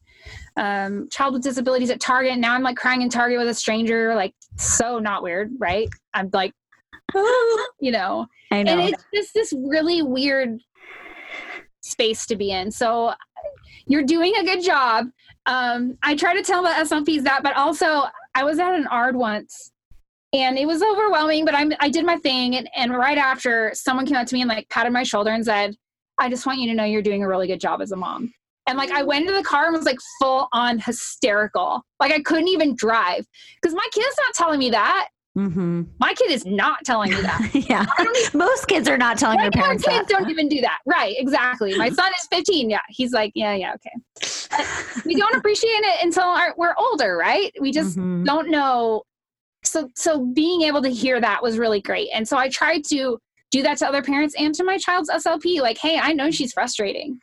C: um, child with disabilities at Target. Now I'm like crying in Target with a stranger, like so not weird, right? I'm like, you know,
A: I know.
C: and it's just this really weird space to be in. So you're doing a good job. Um, I try to tell the SLPs that, but also I was at an ARD once and it was overwhelming, but I'm, I did my thing. And, and right after someone came up to me and like patted my shoulder and said, I just want you to know you're doing a really good job as a mom. And like I went into the car and was like full on hysterical. Like I couldn't even drive because my kid's not telling me that.
A: Mm-hmm.
C: My kid is not telling me that.
A: yeah.
C: Even
A: Most kids are not telling their parents
C: kids
A: that.
C: don't even do that. Right, exactly. My son is 15. Yeah, he's like, yeah, yeah, okay. We don't appreciate it until our, we're older, right? We just
A: Mhm.
C: don't know. So, so being able to hear that was really great. And so I tried to do that to other parents and to my child's SLP. Like, hey, I know she's frustrating.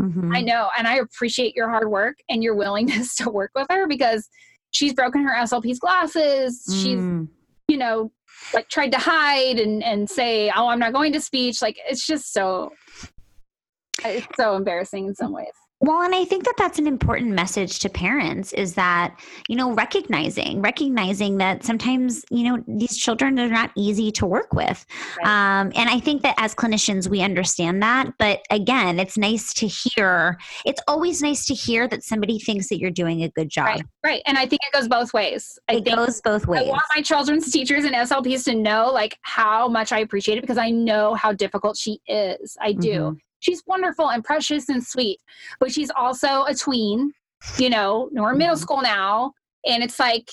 A: Mhm.
C: I know, and I appreciate your hard work and your willingness to work with her because she's broken her SLP's glasses. She's
A: Mm.
C: You know, like tried to hide and, and say, oh, I'm not going to speech. Like, it's just so, it's so embarrassing in some ways.
A: Well, and I think that that's an important message to parents is that, you know, recognizing, recognizing that sometimes, you know, these children are not easy to work with.
C: Right.
A: Um, and I think that as clinicians, we understand that. But again, it's nice to hear, it's always nice to hear that somebody thinks that you're doing a good job.
C: Right. Right. And I think it goes both ways. I
A: It goes both ways.
C: I want my children's teachers and SLPs to know like how much I appreciate it because I know how difficult she is. I do.
A: Mhm.
C: She's wonderful and precious and sweet, but she's also a tween, you know, we're in middle
A: Mhm.
C: school now. And it's like,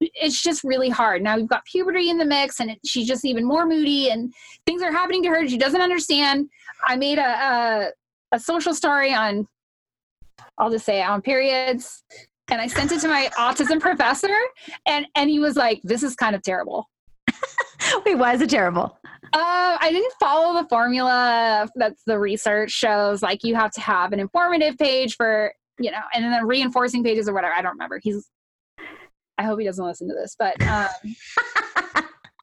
C: it's just really hard. Now we've got puberty in the mix and it, she's just even more moody and things are happening to her. She doesn't understand. I made a, a, a social story on, I'll just say it, on periods. And I sent it to my autism professor and, and he was like, this is kind of terrible.
A: Wait, why is it terrible?
C: Uh, I didn't follow the formula that's the research shows. Like you have to have an informative page for, you know, and then reinforcing pages or whatever. I don't remember. He's, I hope he doesn't listen to this, but, um,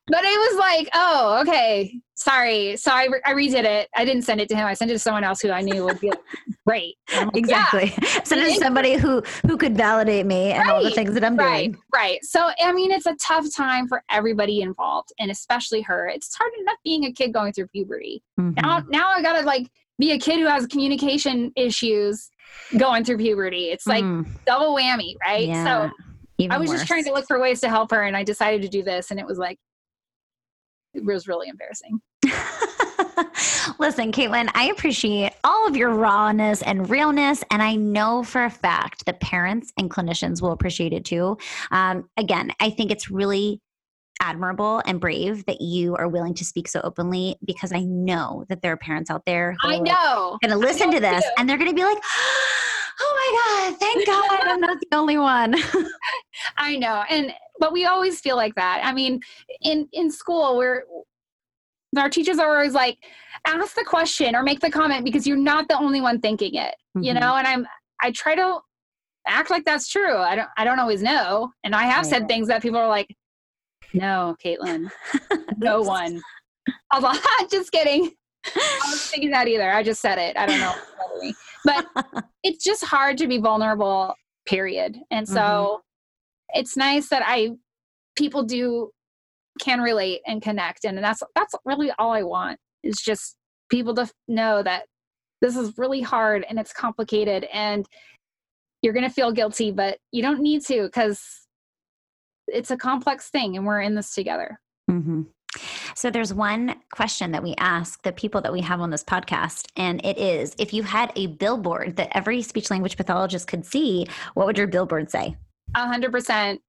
C: but it was like, oh, okay, sorry. So I, re- I redid it. I didn't send it to him. I sent it to someone else who I knew would be like, great. And I'm yeah,
A: Exactly. Send it to somebody who who could validate me and all the things that I'm
C: right
A: doing.
C: right so i mean it's a tough time for everybody involved and especially her it's hard enough being a kid going through puberty
A: Mhm.
C: now now i gotta like be a kid who has communication issues going through puberty it's like
A: Mm,
C: double whammy right
A: yeah,
C: so
A: even
C: i was just trying to look for ways to help her and i decided to do this and it was like it was really embarrassing
A: Listen, Caitlin, I appreciate all of your rawness and realness, and I know for a fact that parents and clinicians will appreciate it too. Um, again, I think it's really admirable and brave that you are willing to speak so openly because I know that there are parents out there who
C: i
A: are
C: know
A: going to listen to this
C: too.
A: and they're going to be like, "Oh my god, thank God I'm not the only one."
C: I know. And but we always feel like that. I mean, in in school we're our teachers are always like ask the question or make the comment because you're not the only one thinking it. You
A: Mhm.
C: know, and I'm I try to act like that's true. I don't I don't always know. And I have said things that people are like, No, Caitlin, no one. I was like, just kidding. I wasn't thinking that either. I just said it. I don't know. But it's just hard to be vulnerable, period. And so it's nice that I people do can relate and connect. And that's that's really all I want is just people to know that this is really hard and it's complicated and you're gonna feel guilty, but you don't need to because it's a complex thing and we're in this together.
A: hmm So there's one question that we ask the people that we have on this podcast, and it is if you had a billboard that every speech language pathologist could see, what would your billboard say?
C: Hundred percent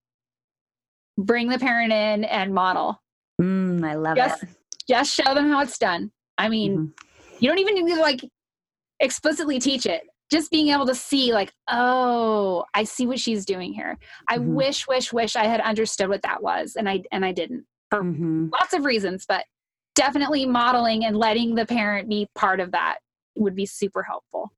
C: bring the parent in and model.
A: Mm, I love
C: Yes.
A: it.
C: Just show them how it's done. I mean,
A: Mhm.
C: you don't even need to like explicitly teach it. Just being able to see, like, oh, I see what she's doing here. I
A: Mhm.
C: wish, wish, wish I had understood what that was, and I and I didn't.
A: Mhm.
C: Lots of reasons, but definitely modeling and letting the parent be part of that would be super helpful.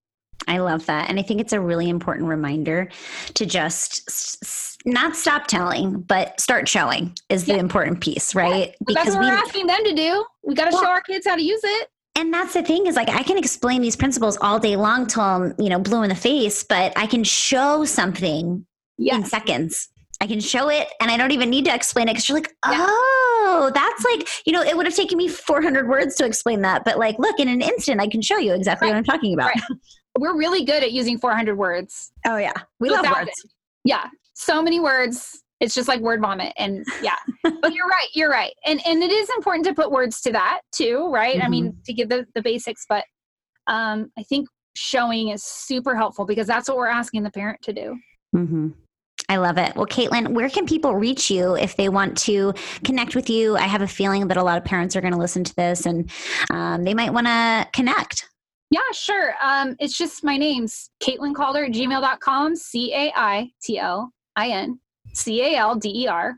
A: I love that. And I think it's a really important reminder to just s- not stop telling, but start showing is the
C: Yeah.
A: important piece, right?
C: Because that's what
A: we
C: we're asking them to do. We got to
A: Well-
C: show our kids how to use it.
A: And that's the thing is like I can explain these principles all day long till I'm, you know, blue in the face, but I can show something in seconds. I can show it and I don't even need to explain it because you're like,
C: Yeah.
A: oh, that's like, you know, it would have taken me 400 words to explain that. But like, look, in an instant, I can show you exactly what I'm talking about.
C: Right. We're really good at using 400 words.
A: Oh, yeah. We love words.
C: Yeah. So many words. It's just like word vomit. And yeah. but you're right. You're right. And and it is important to put words to that too, right? I mean, to give the, the basics, but um I think showing is super helpful because that's what we're asking the parent to do.
A: hmm I love it. Well, Caitlin, where can people reach you if they want to connect with you? I have a feeling that a lot of parents are going to listen to this and um, they might want to connect.
C: Yeah, sure. Um, it's just my name's Caitlin Calder at gmail.com, C A I T L I N C A L D E R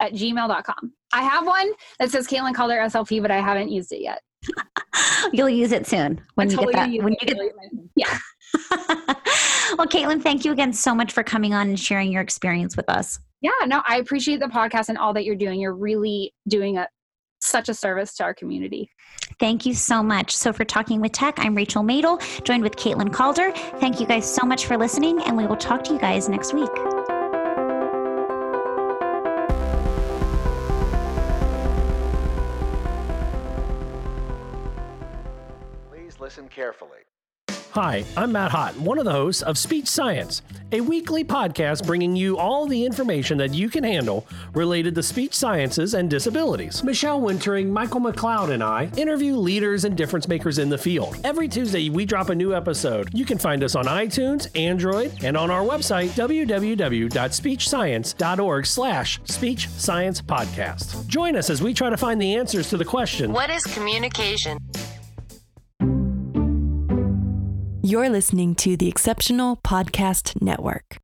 C: at gmail.com. I have one that says Caitlin Calder SLP, but I haven't used it yet.
A: You'll use it soon when
C: I'm
A: you
C: totally
A: get that. When
C: it.
A: you get
C: Yeah.
A: well, Caitlin, thank you again so much for coming on and sharing your experience with us.
C: Yeah, no, I appreciate the podcast and all that you're doing. You're really doing a such a service to our community.
A: Thank you so much. So, for Talking with Tech, I'm Rachel Madel, joined with Caitlin Calder. Thank you guys so much for listening, and we will talk to you guys next week.
D: Please listen carefully.
E: Hi, I'm Matt Hott, one of the hosts of Speech Science, a weekly podcast bringing you all the information that you can handle related to speech sciences and disabilities. Michelle Wintering, Michael McLeod, and I interview leaders and difference makers in the field. Every Tuesday, we drop a new episode. You can find us on iTunes, Android, and on our website, www.speechscience.org slash speech science podcast. Join us as we try to find the answers to the question,
F: What is communication?
G: You're listening to the Exceptional Podcast Network.